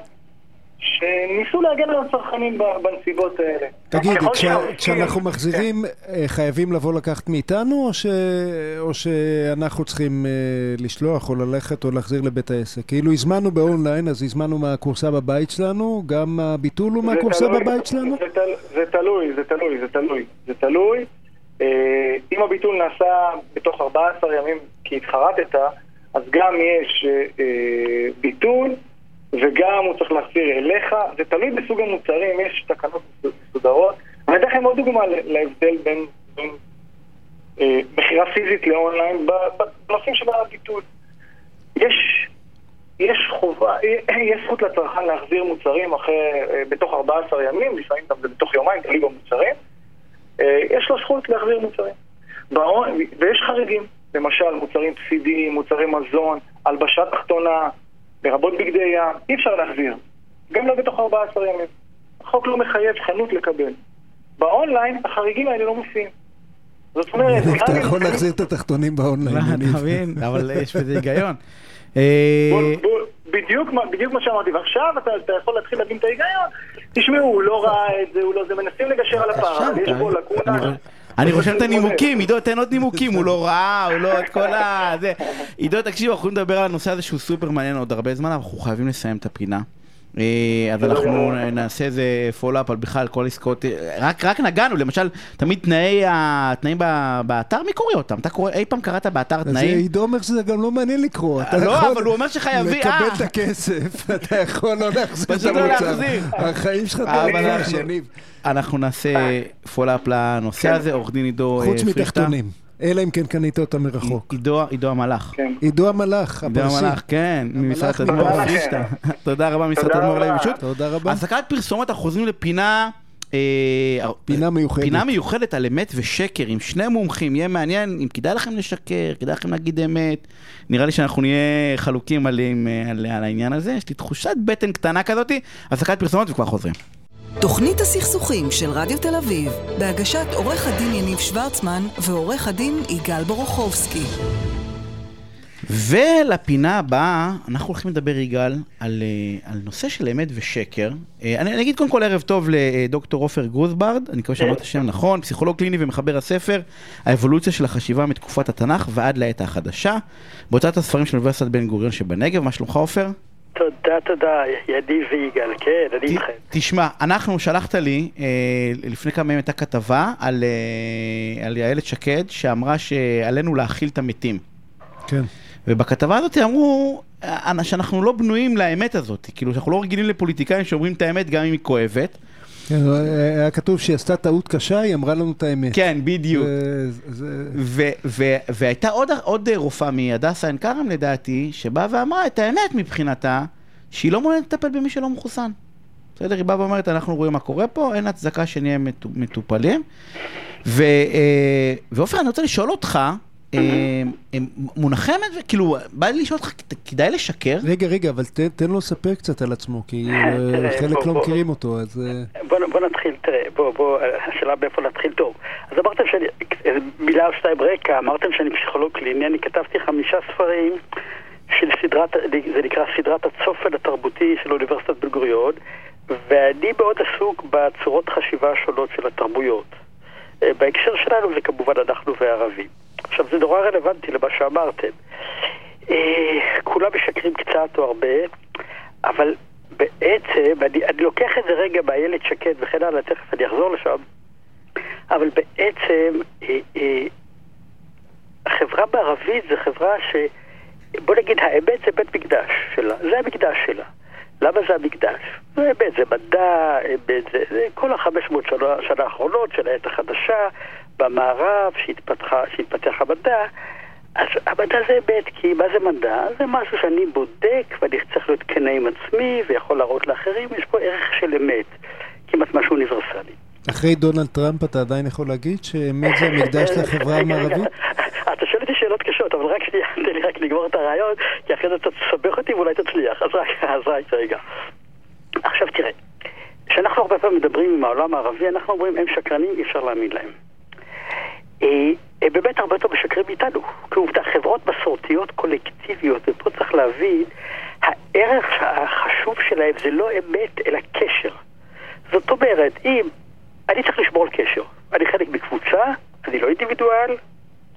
שניסו להגן על הצרכנים בנסיבות האלה. תגיד, כשה, כשאנחנו מחזירים, אה, חייבים לבוא לקחת מאיתנו, או, ש, או שאנחנו צריכים אה, לשלוח או ללכת או להחזיר לבית העסק? כאילו הזמנו באונליין, אז הזמנו מהכורסה בבית שלנו, גם הביטול הוא מהכורסה בבית שלנו? זה, תל, זה תלוי, זה תלוי, זה תלוי. זה תלוי. אה, אם הביטול נעשה בתוך 14 ימים כי התחרטת, אז גם יש אה, ביטול וגם הוא צריך להחזיר אליך. זה תלוי בסוג המוצרים, יש תקנות מסודרות. אני אתן לכם עוד דוגמה להבדל בין, אה, מכירה פיזית לאונליין בנושאים של הביטול. יש יש חובה, יש זכות לצרכן להחזיר מוצרים אחרי, בתוך 14 ימים, לפעמים גם זה בתוך יומיים, תלוי במוצרים. אה, יש לו זכות להחזיר מוצרים. ויש חריגים, למשל מוצרים פסידיים, מוצרי מזון, הלבשה תחתונה, לרבות בגדי ים, אי אפשר להחזיר. גם לא בתוך 14 ימים. החוק לא מחייב חנות לקבל. באונליין החריגים האלה לא מופיעים. זאת אומרת, אתה יכול להחזיר את התחתונים באונליין. אתה מבין? אבל יש בזה היגיון. אה, בדיוק, מה- שאמרתי, ועכשיו אתה, אתה יכול להתחיל להבין את ההיגיון. תשמעו, הוא לא ראה את זה, הוא לא זה, מנסים לגשר על הפער, אבל יש פה לקונה. אני- רושם את הנימוקים, עידו, תן עוד נימוקים, הוא לא ראה, הוא לא את כל ה... זה. עידו, תקשיב, אנחנו יכולים לדבר על הנושא הזה שהוא סופר מעניין עוד הרבה זמן, אבל אנחנו חייבים לסיים את הפינה. אה, אז אנחנו נעשה איזה follow-up על בכלל כל עסקאות, אה, רק, רק נגענו, למשל, תמיד תנאי התנאים ב- באתר, מי קורא אותם? אתה קורא, אי פעם קראת באתר אז תנאים? עידו אומר שזה גם לא מעניין לקרוא. אתה לא, יכול אבל הוא אומר שחייבים, לקבל אה. את הכסף, אתה יכול לא להחזיר את לא המוצר. החיים שלך אבל תלוי אנחנו- נעשה פולאפ לנושא הזה, עורך דין עידו אה, חוץ. מתחתונים. אלא אם כן קנית אותם מרחוק. עידו, עידו המלאך. כן. עידו המלאך, עידו הפרסי. המלאך, כן, ממשרד המלאך התדמור המלאך. פרישטה. תודה רבה, משרד רבה. לבישות. תודה רבה. הפסקת פרסומת, אנחנו חוזרים לפינה... אה, פינה מיוחדת. פינה מיוחדת על אמת ושקר עם שני מומחים, יהיה מעניין אם כדאי לכם לשקר, כדאי לכם להגיד אמת. נראה לי שאנחנו נהיה חלוקים על, אה, על, על העניין הזה, יש לי תחושת בטן קטנה כזאתי, הפסקת פרסומות וכבר חוזרים. תוכנית הסכסוכים של רדיו תל אביב, בהגשת עורך הדין יניב שוורצמן ועורך הדין יגאל בורוכובסקי. ולפינה הבאה, אנחנו הולכים לדבר, יגאל, על, אה, על נושא של אמת ושקר. אה, אני, אני אגיד קודם כל ערב טוב לדוקטור עופר גרוזברד, אני מקווה שאמרתי את השם נכון, פסיכולוג קליני ומחבר הספר, האבולוציה של החשיבה מתקופת התנ"ך ועד לעת החדשה, בהוצאת הספרים של אוניברסיטת בן גוריון שבנגב, מה שלומך עופר? תודה, תודה, ידיב ויגאל, כן, אני איתכם. תשמע, אנחנו, שלחת לי, אה, לפני כמה ימים הייתה כתבה על, אה, על איילת שקד, שאמרה שעלינו להכיל את המתים. כן. ובכתבה הזאת אמרו אה, שאנחנו לא בנויים לאמת הזאת, כאילו שאנחנו לא רגילים לפוליטיקאים שאומרים את האמת גם אם היא כואבת. כן, היה כתוב שהיא עשתה טעות קשה, היא אמרה לנו את האמת. כן, בדיוק. והייתה עוד, רופאה מהדסה עין כרם לדעתי, שבאה ואמרה את האמת מבחינתה, שהיא לא מעוניינת לטפל במי שלא מחוסן. בסדר? היא באה ואומרת, אנחנו רואים מה קורה פה, אין הצדקה שנהיה מטו- מטופלים. אה, ועופר, אני רוצה לשאול אותך, אה, אה, מונחי אמת, כאילו, בא לי לשאול אותך, כדאי לשקר? רגע, רגע, אבל תן- תן לו לספר קצת על עצמו, כי אה, חלק לא. מכירים אותו, אז... אה, בוא, בוא נתחיל, תראה, בוא, בוא, השאלה באיפה להתחיל טוב. אז אמרתם שאני, מילה או שתיים רקע, אמרתם שאני פסיכולוג קליני, אני כתבתי חמישה ספרים של סדרת, זה נקרא סדרת הצופן התרבותי של אוניברסיטת בן גוריון, ואני מאוד עסוק בצורות חשיבה השונות של התרבויות. אה, בהקשר שלנו זה כמובן אנחנו והערבים. עכשיו, זה נורא רלוונטי למה שאמרתם. אה, כולם משקרים קצת או הרבה, אבל בעצם, אני, אני לוקח את זה רגע באיילת שקד וכן הלאה, תכף אני אחזור לשם, אבל בעצם אה, אה, החברה בערבית זה חברה ש... בוא נגיד, האמת זה בית מקדש שלה, זה המקדש שלה. למה זה המקדש? זה אמת, זה מדע, אמת, זה, זה כל החמש מאות שנה, שנה האחרונות של העת החדשה במערב שהתפתח המדע. אז המדע זה אמת, כי מה זה מדע? זה משהו שאני בודק ואני צריך להיות כנה עם עצמי ויכול להראות לאחרים, יש פה ערך של אמת, כמעט משהו אוניברסלי. אחרי דונלד טראמפ אתה עדיין יכול להגיד שאמת זה המקדש לחברה המערבית? אתה שואל אותי שאלות קשות, אבל רק שנייה, תן לי רק לגמור את הרעיון, כי אחרי זה אתה תסבך אותי ואולי תצליח. אז רק, אז רק רגע. עכשיו תראה, כשאנחנו הרבה פעמים מדברים עם העולם הערבי, אנחנו אומרים הם שקרנים, אי אפשר להאמין להם. אה, הם באמת הרבה יותר משקרים מאיתנו. כעובדה, חברות מסורתיות קולקטיביות, ופה צריך להבין, הערך החשוב שלהם זה לא אמת, אלא קשר. זאת אומרת, אם אני צריך לשמור על קשר, אני חלק מקבוצה, אני לא אינדיבידואל,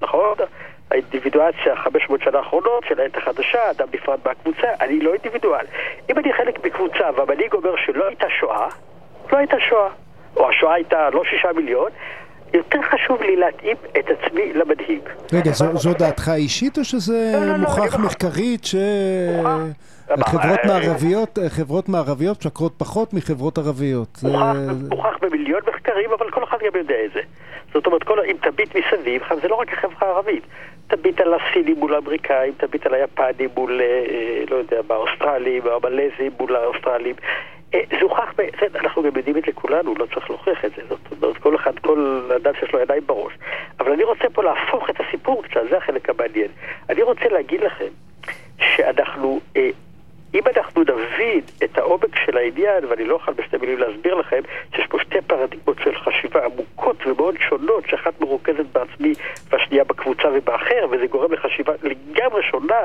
נכון? האינדיבידואציה 500 שנה האחרונות של העת החדשה, אדם נפרד מהקבוצה, אני לא אינדיבידואל. אם אני חלק מקבוצה והמנהיג אומר שלא הייתה שואה, לא הייתה שואה. או השואה הייתה לא שישה מיליון, יותר חשוב לי להתאים את עצמי למנהיג. רגע, זו, זו דעתך האישית או שזה לא, לא, לא, מוכח אני מחקרית מוכח. שחברות אה, מערביות, חברות מערביות משקרות פחות מחברות ערביות? זה- מוכח, במיליון מחקרים, אבל כל אחד גם יודע את זה. זאת אומרת, כל, אם תביט מסביב, זה לא רק החברה הערבית. תביט על הסינים מול האמריקאים, תביט על היפנים מול, אה, לא יודע, באוסטרלים, או המלזים מול האוסטרלים. אה, זה הוכח, אנחנו גם יודעים את זה כולנו, לא צריך להוכיח את זה. זאת אומרת, כל אחד, כל אדם שיש לו עיניים בראש. אבל אני רוצה פה להפוך את הסיפור קצת, זה החלק המעניין. אני רוצה להגיד לכם שאנחנו, אה, אם אנחנו נבין את העומק של העניין, ואני לא אוכל בשתי מילים להסביר לכם, שיש פה שתי פרדיגמות של חשיבה עמוקות ומאוד שונות, שאחת מרוכזת בעצמי והשנייה בקבוצה ובאחר, וזה גורם לחשיבה לגמרי שונה,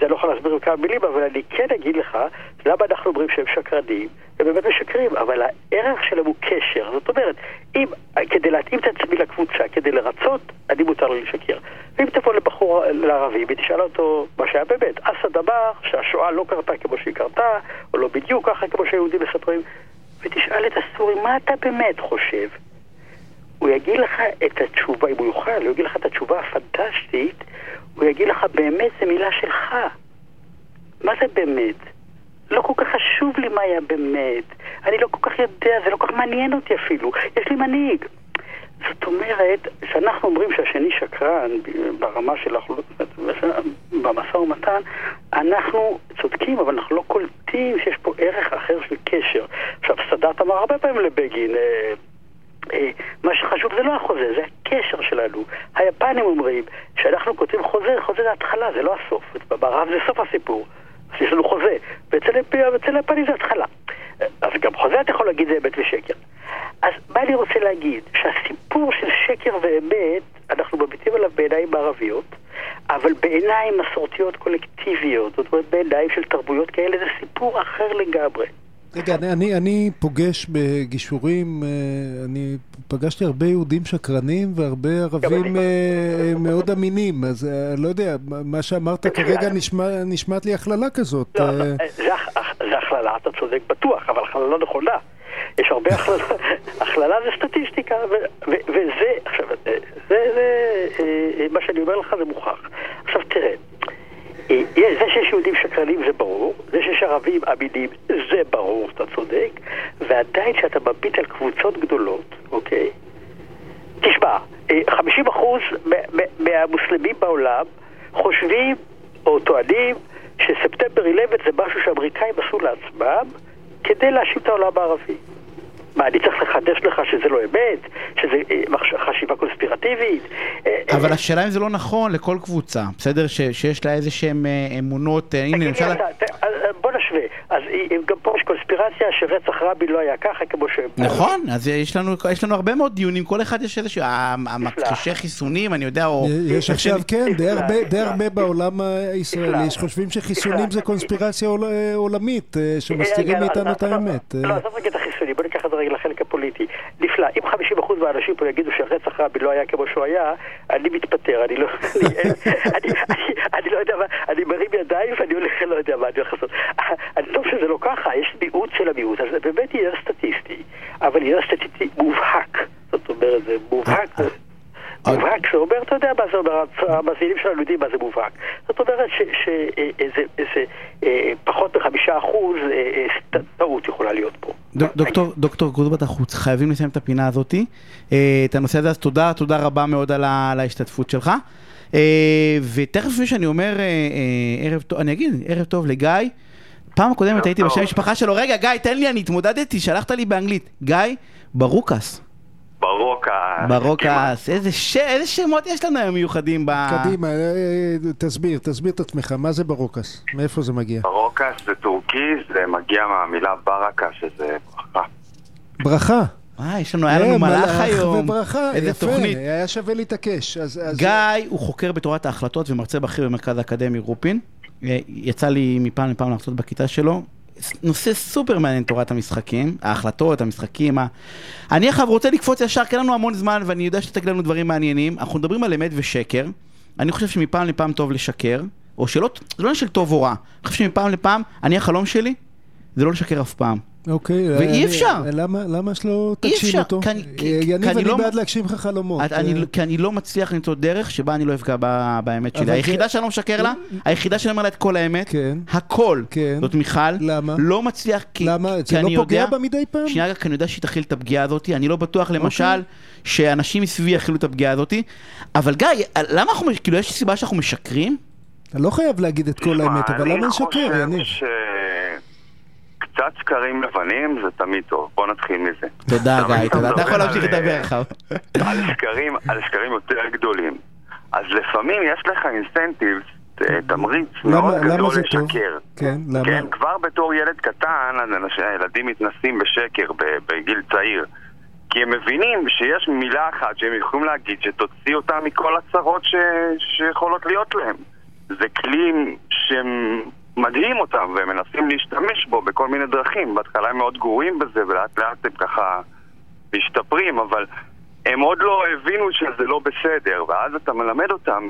זה לא יכול להסביר בכמה מילים, אבל אני כן אגיד לך למה אנחנו אומרים שהם שקרנים, הם באמת משקרים, אבל הערך שלהם הוא קשר. זאת אומרת, אם, כדי להתאים את עצמי לקבוצה, כדי לרצות, אני מותר לי לשקר. ואם תבוא לבחור, לערבי, ותשאל אותו מה שהיה באמת, אסד אמר שהשואה לא קרתה כמו שהיא קרתה, או לא בדיוק ככה כמו שהיהודים מספרים, ותשאל את הסורי, מה אתה באמת חושב? הוא יגיד לך את התשובה, אם הוא יוכל, הוא יגיד לך את התשובה הפנטסטית, הוא יגיד לך, באמת זה מילה שלך. מה זה באמת? לא כל כך חשוב לי מה היה באמת. אני לא כל כך יודע, זה לא כל כך מעניין אותי אפילו. יש לי מנהיג. זאת אומרת, כשאנחנו אומרים שהשני שקרן ברמה של החלטות, במשא ומתן, אנחנו צודקים, אבל אנחנו לא קולטים שיש פה ערך אחר של קשר. עכשיו, סאדאת אמר הרבה פעמים לבגין, אה, מה שחשוב זה לא החוזה, זה הקשר שלנו. היפנים אומרים שאנחנו כותבים חוזה, חוזה זה התחלה, זה לא הסוף. במערב זה סוף הסיפור. אז יש לנו חוזה, ואצל היפ- ואצל היפנים זה התחלה. אה, אז גם חוזה אתה יכול להגיד זה אמת ושקר. אז מה אני רוצה להגיד? שהסיפור של שקר ואמת, אנחנו מביטים עליו בעיניים מערביות, אבל בעיניים מסורתיות קולקטיביות, זאת אומרת בעיניים של תרבויות כאלה, זה סיפור אחר לגמרי. רגע, אני, אני, אני פוגש בגישורים, אה, אני פגשתי הרבה יהודים שקרנים והרבה ערבים. אה, מאוד אמינים, אז אה, לא יודע, מה- שאמרת כרגע נשמע, נשמעת לי הכללה כזאת. לא, זה הכ- זה הכללה, אתה צודק בטוח, אבל הכללה לא נכונה. יש הרבה הכללה, הכללה זה סטטיסטיקה, וזה, עכשיו, זה, זה, מה שאני אומר לך זה מוכח. עכשיו תראה, אה, זה שיש יהודים שקרנים זה ברור, זה שיש ערבים אמינים זה ברור, אתה צודק, ועדיין כשאתה מביט על קבוצות גדולות, אוקיי? תשמע, אה, 50% מ- מ- מהמוסלמים בעולם חושבים או טוענים שספטמבר 11 זה משהו שהאמריקאים עשו לעצמם כדי להאשים את העולם הערבי. מה, אני צריך לחדש לך שזה לא אמת? שזה אה, חשיבה קונספירטיבית? אה, אבל השאלה אם זה לא נכון לכל קבוצה, בסדר? ש- שיש לה איזה שהן אה, אמונות, אה, הנה תגיד לי למשל... אתה, ת- אז, אה, בוא נשווה. אז אה, גם פה יש קונספירציה שרצח רבין לא היה ככה כמו ש... נכון, אז יש לנו, יש לנו הרבה מאוד דיונים, כל אחד יש איזשהו, המכחישי חיסונים, אני יודע, או... יש עכשיו, שהם- כן, די הרבה, בעולם הישראלי. שחושבים שחיסונים. זה קונספירציה עול- עולמית, אה, שמסתירים מאיתנו את האמת. לא, אה, עזוב רגע את החיסונים. שלי, בוא ניקח את זה רגע לחלק הפוליטי. נפלא, אם 50% מהאנשים פה יגידו שהרצח רבין לא היה כמו שהוא היה, אני מתפטר, אני לא... אני, אני, אני, אני לא יודע מה, אני מרים ידיים ואני הולך, לא יודע מה אני הולך לעשות. אני טוב שזה לא ככה, יש מיעוט של המיעוט, אז זה באמת עניין סטטיסטי, אבל עניין סטטיסטי מובהק. זאת אומרת, זה מובהק. מובהק, זה אומר, אתה יודע מה זה אומר, המאזינים שלנו יודעים מה זה מובהק. זאת אומרת שזה פחות מחמישה אחוז אה, טעות יכולה להיות פה. דוקטור, דוקטור גרודבט, אנחנו חייבים לסיים את הפינה הזאת. אה, את הנושא הזה, אז תודה, תודה רבה מאוד על ההשתתפות שלך. אה, ותכף לפני שאני אומר ערב טוב, אני אגיד ערב טוב לגיא. פעם הקודמת טעיתי בשם המשפחה שלו, רגע גיא, תן לי, אני התמודדתי, שלחת לי באנגלית. גיא ברוקס. ברוקס. ברוקס, איזה, ש... איזה שמות יש לנו היום מיוחדים ב... קדימה, אה, אה, תסביר, תסביר את עצמך, מה זה ברוקס? מאיפה זה מגיע? ברוקס זה טורקי, זה מגיע מהמילה ברקה, שזה ברכה. ברכה? אה, יש לנו, היה לנו מלאך היום. וברכה, איזה יפה, תוכנית. היה שווה להתעקש. אז, אז... גיא הוא חוקר בתורת ההחלטות ומרצה בכיר במרכז האקדמי רופין. אה, יצא לי מפעם לפעם להרצות בכיתה שלו. נושא סופר מעניין תורת המשחקים, ההחלטות, המשחקים, ה... אני עכשיו רוצה לקפוץ ישר, כי אין לנו המון זמן ואני יודע שתגיד לנו דברים מעניינים. אנחנו מדברים על אמת ושקר. אני חושב שמפעם לפעם טוב לשקר, או שלא, זה לא עניין של טוב או רע. אני חושב שמפעם לפעם, אני החלום שלי, זה לא לשקר אף פעם. אוקיי. ואי אני- אפשר. למה, למה שלא תגשים אפשר, אותו? כי אני- כי- יניב, כי אני לא- בעד להגשים לך חלומות. את- אני, אה, כי אני לא מצליח למצוא דרך שבה אני לא אפגע ב- באמת שלי. היחידה זה- שאני לא משקר לה, היחידה שאני אומר לה את כל האמת, כן. הכל, כן. זאת מיכל, למה? לא מצליח, כי, למה? כי זה אני לא פוגע יודע, בה מדי פעם? שנייה, רק אני יודע שהיא תכיל את הפגיעה הזאת, אני לא בטוח אוקיי. למשל שאנשים מסביבי יכילו את הפגיעה הזאת, אבל גיא, למה אנחנו, כאילו יש סיבה שאנחנו משקרים? אתה לא חייב להגיד את כל האמת, אבל למה לשקר, יניב? שקצת שקרים לבנים זה תמיד טוב, בוא נתחיל מזה. תודה גיא, תודה, אתה יכול להמשיך לדבר עכשיו. על שקרים, על שקרים יותר גדולים. אז לפעמים יש לך אינסנטיב, תמריץ מאוד גדול? לשקר. כן, למה? כן, כבר בתור ילד קטן, הילדים מתנסים בשקר בגיל צעיר. כי הם מבינים שיש מילה אחת שהם יכולים להגיד שתוציא אותם מכל הצרות ש... שיכולות להיות להם. זה כלי שמדהים אותם והם מנסים להשתמש בו בכל מיני דרכים. בהתחלה הם מאוד גרועים בזה ולאט לאט הם ככה משתפרים, אבל הם עוד לא הבינו שזה לא בסדר, ואז אתה מלמד אותם,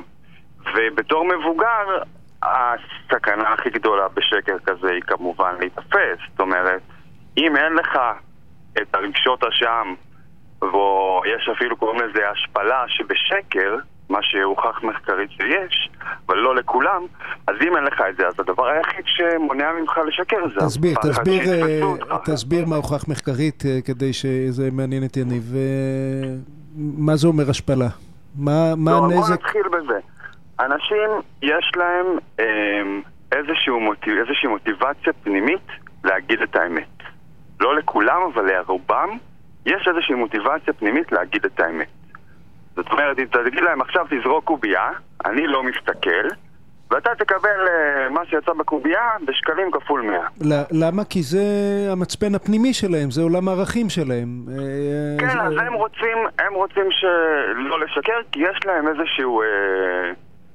ובתור מבוגר, הסכנה הכי גדולה בשקר כזה היא כמובן להיתפס. זאת אומרת, אם אין לך את הרגשות אשם, ויש אפילו קוראים לזה השפלה שבשקר, מה שהוכח מחקרית שיש, אבל לא לכולם, אז אם אין לך את זה, אז הדבר היחיד שמונע ממך לשקר זה תסביר, תסביר, אה. תסביר מה הוכח מחקרית אה, כדי שזה מעניין את יניב. אה, מה זה אומר השפלה? מה מה לא, בוא הנזק? נתחיל בזה. אנשים, יש להם אמ, איזשהו מוטיב, איזושהי מוטיבציה פנימית להגיד את האמת. לא לכולם, אבל לרובם, יש איזושהי מוטיבציה פנימית להגיד את האמת. זאת אומרת, אם תגיד להם עכשיו תזרוק קובייה, אני לא מסתכל, ואתה תקבל אה, מה שיצא בקובייה בשקלים כפול 100. ל- למה? כי זה המצפן הפנימי שלהם, זה עולם הערכים שלהם. אה, כן, זה- אז הם רוצים, הם רוצים שלא לשקר, כי יש להם איזשהו אה,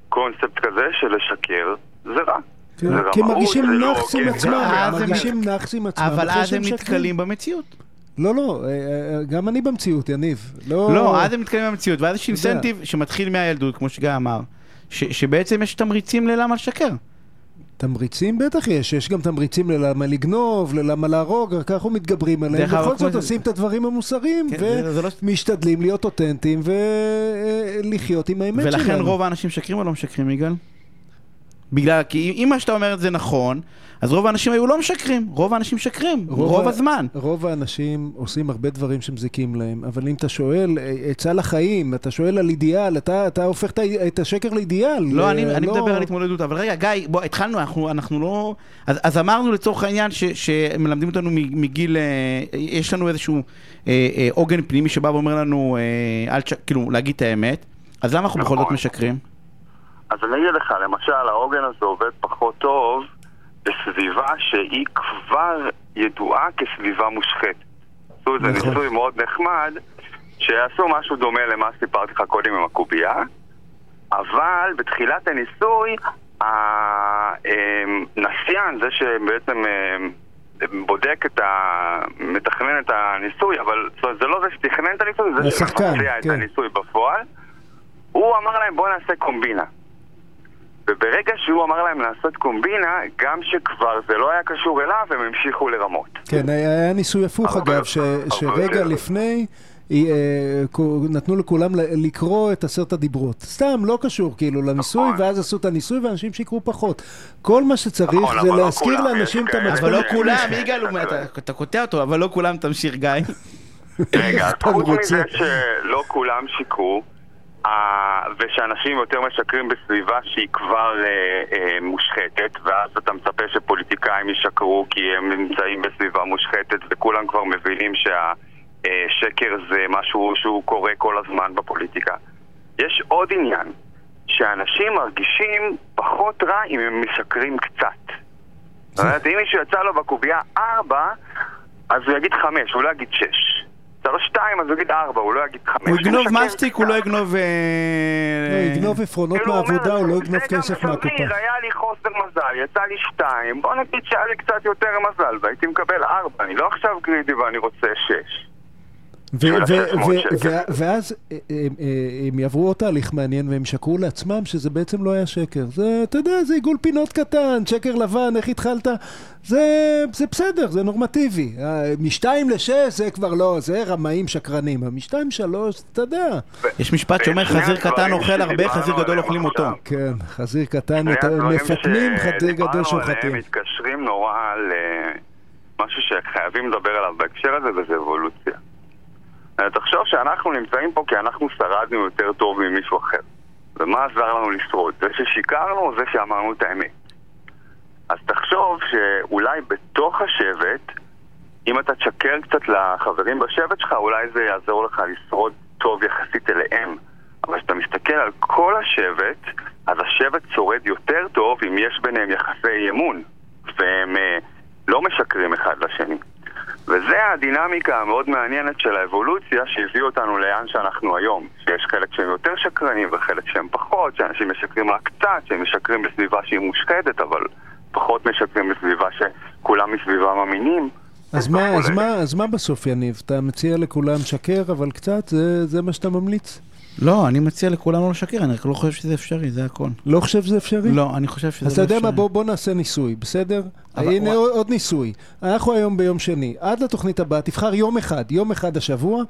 קונספט כזה של לשקר, זה רע. כן, זה כי הם מרגישים נאחס עם. עצמם, הם מרגישים נאחס עם עצמם. אבל אז הם. נתקלים במציאות. לא, לא, אה, אה, גם אני במציאות, יניב. לא, לא, אז הם נתקלים במציאות, ואז יש. אינסנטיב שמתחיל מהילדות, כמו שגיא אמר, ש- שבעצם יש תמריצים ללמה לשקר. תמריצים בטח יש, יש גם תמריצים ללמה לגנוב, ללמה להרוג, רק אנחנו מתגברים עליהם, בכל זאת עושים את הדברים המוסריים, כן, לא- ומשתדלים להיות אותנטיים ולחיות עם האמת שלנו. ולכן רוב האנשים משקרים או לא משקרים, יגאל? בגלל, כי אם מה שאתה אומר זה נכון, אז רוב האנשים היו לא משקרים, רוב האנשים משקרים, רוב ה- הזמן. רוב האנשים עושים הרבה דברים שמזיקים להם, אבל אם אתה שואל, אה, עצה לחיים, אתה שואל על אידיאל, אתה, אתה הופך את את השקר לאידיאל. לא, אני, אה, אני לא- מדבר על התמודדות, אבל רגע, גיא, בוא, התחלנו, אנחנו, אנחנו לא... אז, אז אמרנו לצורך העניין ש, שמלמדים אותנו מגיל... אה, יש לנו איזשהו אה, אה, עוגן פנימי שבא ואומר לנו, אה, אל תש... כאילו, להגיד את האמת, אז למה אנחנו בכל זאת נכון. משקרים? אז אני אגיד לך, למשל, העוגן הזה עובד פחות טוב בסביבה שהיא כבר ידועה כסביבה מושחתת. עשו איזה נכון. ניסוי מאוד נחמד, שעשו משהו דומה למה שסיפרתי לך קודם עם הקובייה, אבל בתחילת הניסוי, הנסיין, זה שבעצם אמ, בודק את ה... מתכנן את הניסוי, אבל זה לא זה שתכנן את הניסוי, זה השחקן, שמבצע את כן. הניסוי בפועל. הוא אמר להם בואו נעשה קומבינה. וברגע שהוא אמר להם לעשות קומבינה, גם שכבר זה לא היה קשור אליו, הם המשיכו לרמות. כן, היה היה ניסוי הפוך אגב, ש- שרגע. לפני היא, אה, נתנו לכולם לקרוא את עשרת הדיברות. סתם, לא קשור כאילו לניסוי, נכון. ואז עשו את הניסוי ואנשים שיקרו פחות. כל מה שצריך נכון, זה לא להזכיר לאנשים את המתכונת. אבל לא כולם, יגאל, אתה- קוטע אותו, אבל לא כולם, תמשיך גיא. רגע, חוץ רוצה. מזה שלא כולם שיקרו, ושאנשים יותר משקרים בסביבה שהיא כבר אה, אה, מושחתת, ואז אתה מצפה שפוליטיקאים ישקרו כי הם נמצאים בסביבה מושחתת, וכולם כבר מבינים שהשקר אה, זה משהו שהוא קורה כל הזמן בפוליטיקה. יש עוד עניין, שאנשים מרגישים פחות רע אם הם משקרים קצת. זאת אומרת, אם מישהו יצא לו בקובייה 4, אז הוא יגיד 5, הוא לא יגיד 6. שלוש שתיים, אז הוא יגיד ארבע, הוא לא יגיד חמש. הוא יגנוב מסטיק, הוא לא יגנוב... הוא יגנוב עפרונות כאילו מהעבודה, הוא לא יגנוב כסף מהקופה. לא היה לי חוסר מזל, יצא לי שתיים, בוא נגיד שהיה לי קצת יותר מזל, והייתי מקבל ארבע, אני לא עכשיו גרידי ואני רוצה שש. ואז אה, אה, אה, הם יעברו עוד תהליך מעניין והם שקרו לעצמם שזה בעצם לא היה שקר. זה, אתה יודע, זה עיגול פינות קטן, שקר לבן, איך התחלת? זה, זה בסדר, זה נורמטיבי. משתיים לשש זה כבר לא, זה רמאים שקרנים. משתיים שלוש, אתה יודע. יש משפט שאומר חזיר קטן אוכל הרבה, חזיר גדול אוכלים אותו. כן, חזיר קטן, מפתנים, חזיר גדול שוחטים. מתקשרים נורא על אה, משהו שחייבים לדבר עליו בהקשר הזה, וזה אבולוציה. תחשוב שאנחנו נמצאים פה כי אנחנו שרדנו יותר טוב ממישהו אחר. ומה עזר לנו לשרוד? זה ששיקרנו או זה שאמרנו את האמת? אז תחשוב שאולי בתוך השבט, אם אתה תשקר קצת לחברים בשבט שלך, אולי זה יעזור לך לשרוד טוב יחסית אליהם. אבל כשאתה מסתכל על כל השבט, אז השבט שורד יותר טוב אם יש ביניהם יחסי אמון, והם אה, לא משקרים אחד לשני. וזה הדינמיקה המאוד מעניינת של האבולוציה שהביאו אותנו לאן שאנחנו היום. שיש חלק שהם יותר שקרנים וחלק שהם פחות, שאנשים משקרים רק קצת, שהם משקרים בסביבה שהיא מושחתת, אבל פחות משקרים בסביבה שכולם מסביבם אמינים. אז מה, אז. מה, אז מה בסוף, יניב? אתה מציע לכולם שקר, אבל קצת, זה, זה מה שאתה ממליץ? לא, אני מציע לכולם לא לשקר, אני רק לא חושב שזה אפשרי, זה הכל. לא חושב שזה אפשרי? לא, אני חושב שזה לא אז אתה אפשרי. יודע מה, בוא, בוא נעשה ניסוי, בסדר? אבל- הנה וואי. עוד, ניסוי. אנחנו היום ביום שני. עד לתוכנית הבאה, תבחר יום אחד, יום אחד השבוע.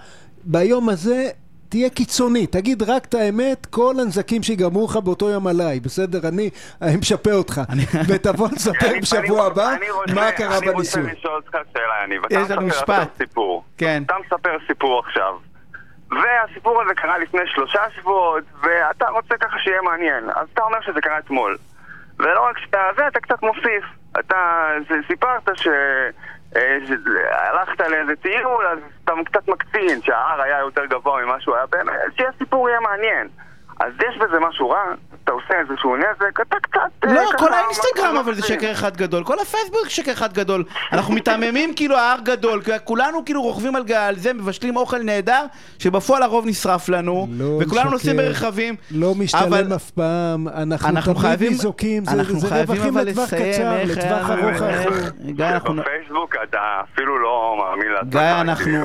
ביום הזה תהיה קיצוני, תגיד רק את האמת, כל הנזקים שיגרמו לך באותו יום עליי, בסדר? אני אני משפה אותך. ותבוא לספר אני- בשבוע אני- הבא אני מה קרה אני בניסוי. רוצה לשאול אותך שאלה, יניב. יש אתה לנו מספר משפט. כן. אתה מספר סיפור עכשיו. והסיפור הזה קרה לפני שלושה שבועות, ואתה רוצה ככה שיהיה מעניין. אז אתה אומר שזה קרה אתמול. ולא רק שאתה זה, אתה קצת מוסיף. אתה סיפרת ש... אה, הלכת לאיזה טיול, אז אתה קצת מקצין, שההר היה יותר גבוה ממה שהוא היה באמת, שהסיפור יהיה מעניין. אז יש בזה משהו רע, אתה עושה איזשהו נזק, אתה קצת... אה, לא, כל האינסטגרם אבל זה. שקר אחד גדול, כל הפייסבוק שקר אחד גדול. אנחנו מתעממים כאילו ההר גדול, כי כולנו כאילו רוכבים על גל זה, מבשלים אוכל נהדר, שבפועל הרוב נשרף לנו, לא וכולנו. נוסעים ברכבים. לא משתלם אבל- אף פעם, אנחנו, תמיד חייבים, ניזוקים, זה, רווחים לטווח קצר, לטווח ארוך אנחנו... בפייסבוק אתה אפילו לא מאמין לעצמך. גיא,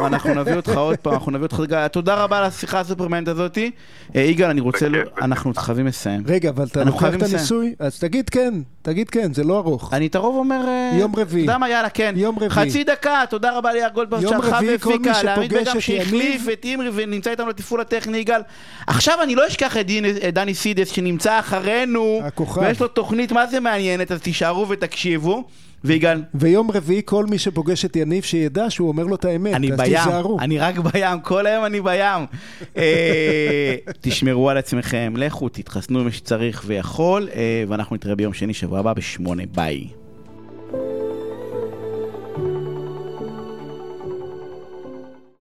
אנחנו, נביא אותך עוד פעם, אנחנו נביא אותך, גיא, תודה רבה על השיחה הסופרמנט הזאתי. אה, יגאל, אני רוצה, בכיף, ל- בכיף. אנחנו חייבים לסיים. רגע, אבל אתה לוקח את. הניסוי? אז תגיד כן, תגיד כן, זה לא ארוך. אני את הרוב אומר... אה, יום רביעי. אתה יודע מה, יאללה, כן. יום רביעי. חצי דקה, תודה רבה ליאיר גולדברג יום שערכה והפיקה, בגם את שהחליף את אימרי ונמצא איתנו לתפעול הטכני, יגאל. עכשיו אני לא אשכח את דני סידס שנמצא אחרינו, הכוכב. ויש לו תוכנית מה זה מעניינת, אז תישארו ותקשיבו. ויגאל, ויום רביעי, כל מי שפוגש את יניב שידע שהוא אומר לו את האמת, אני בים, תיזהרו. אני רק בים, כל היום אני בים. אה, תשמרו על עצמכם, לכו, תתחסנו מי שצריך ויכול, אה, ואנחנו נתראה ביום שני, שבוע הבא בשמונה, ביי.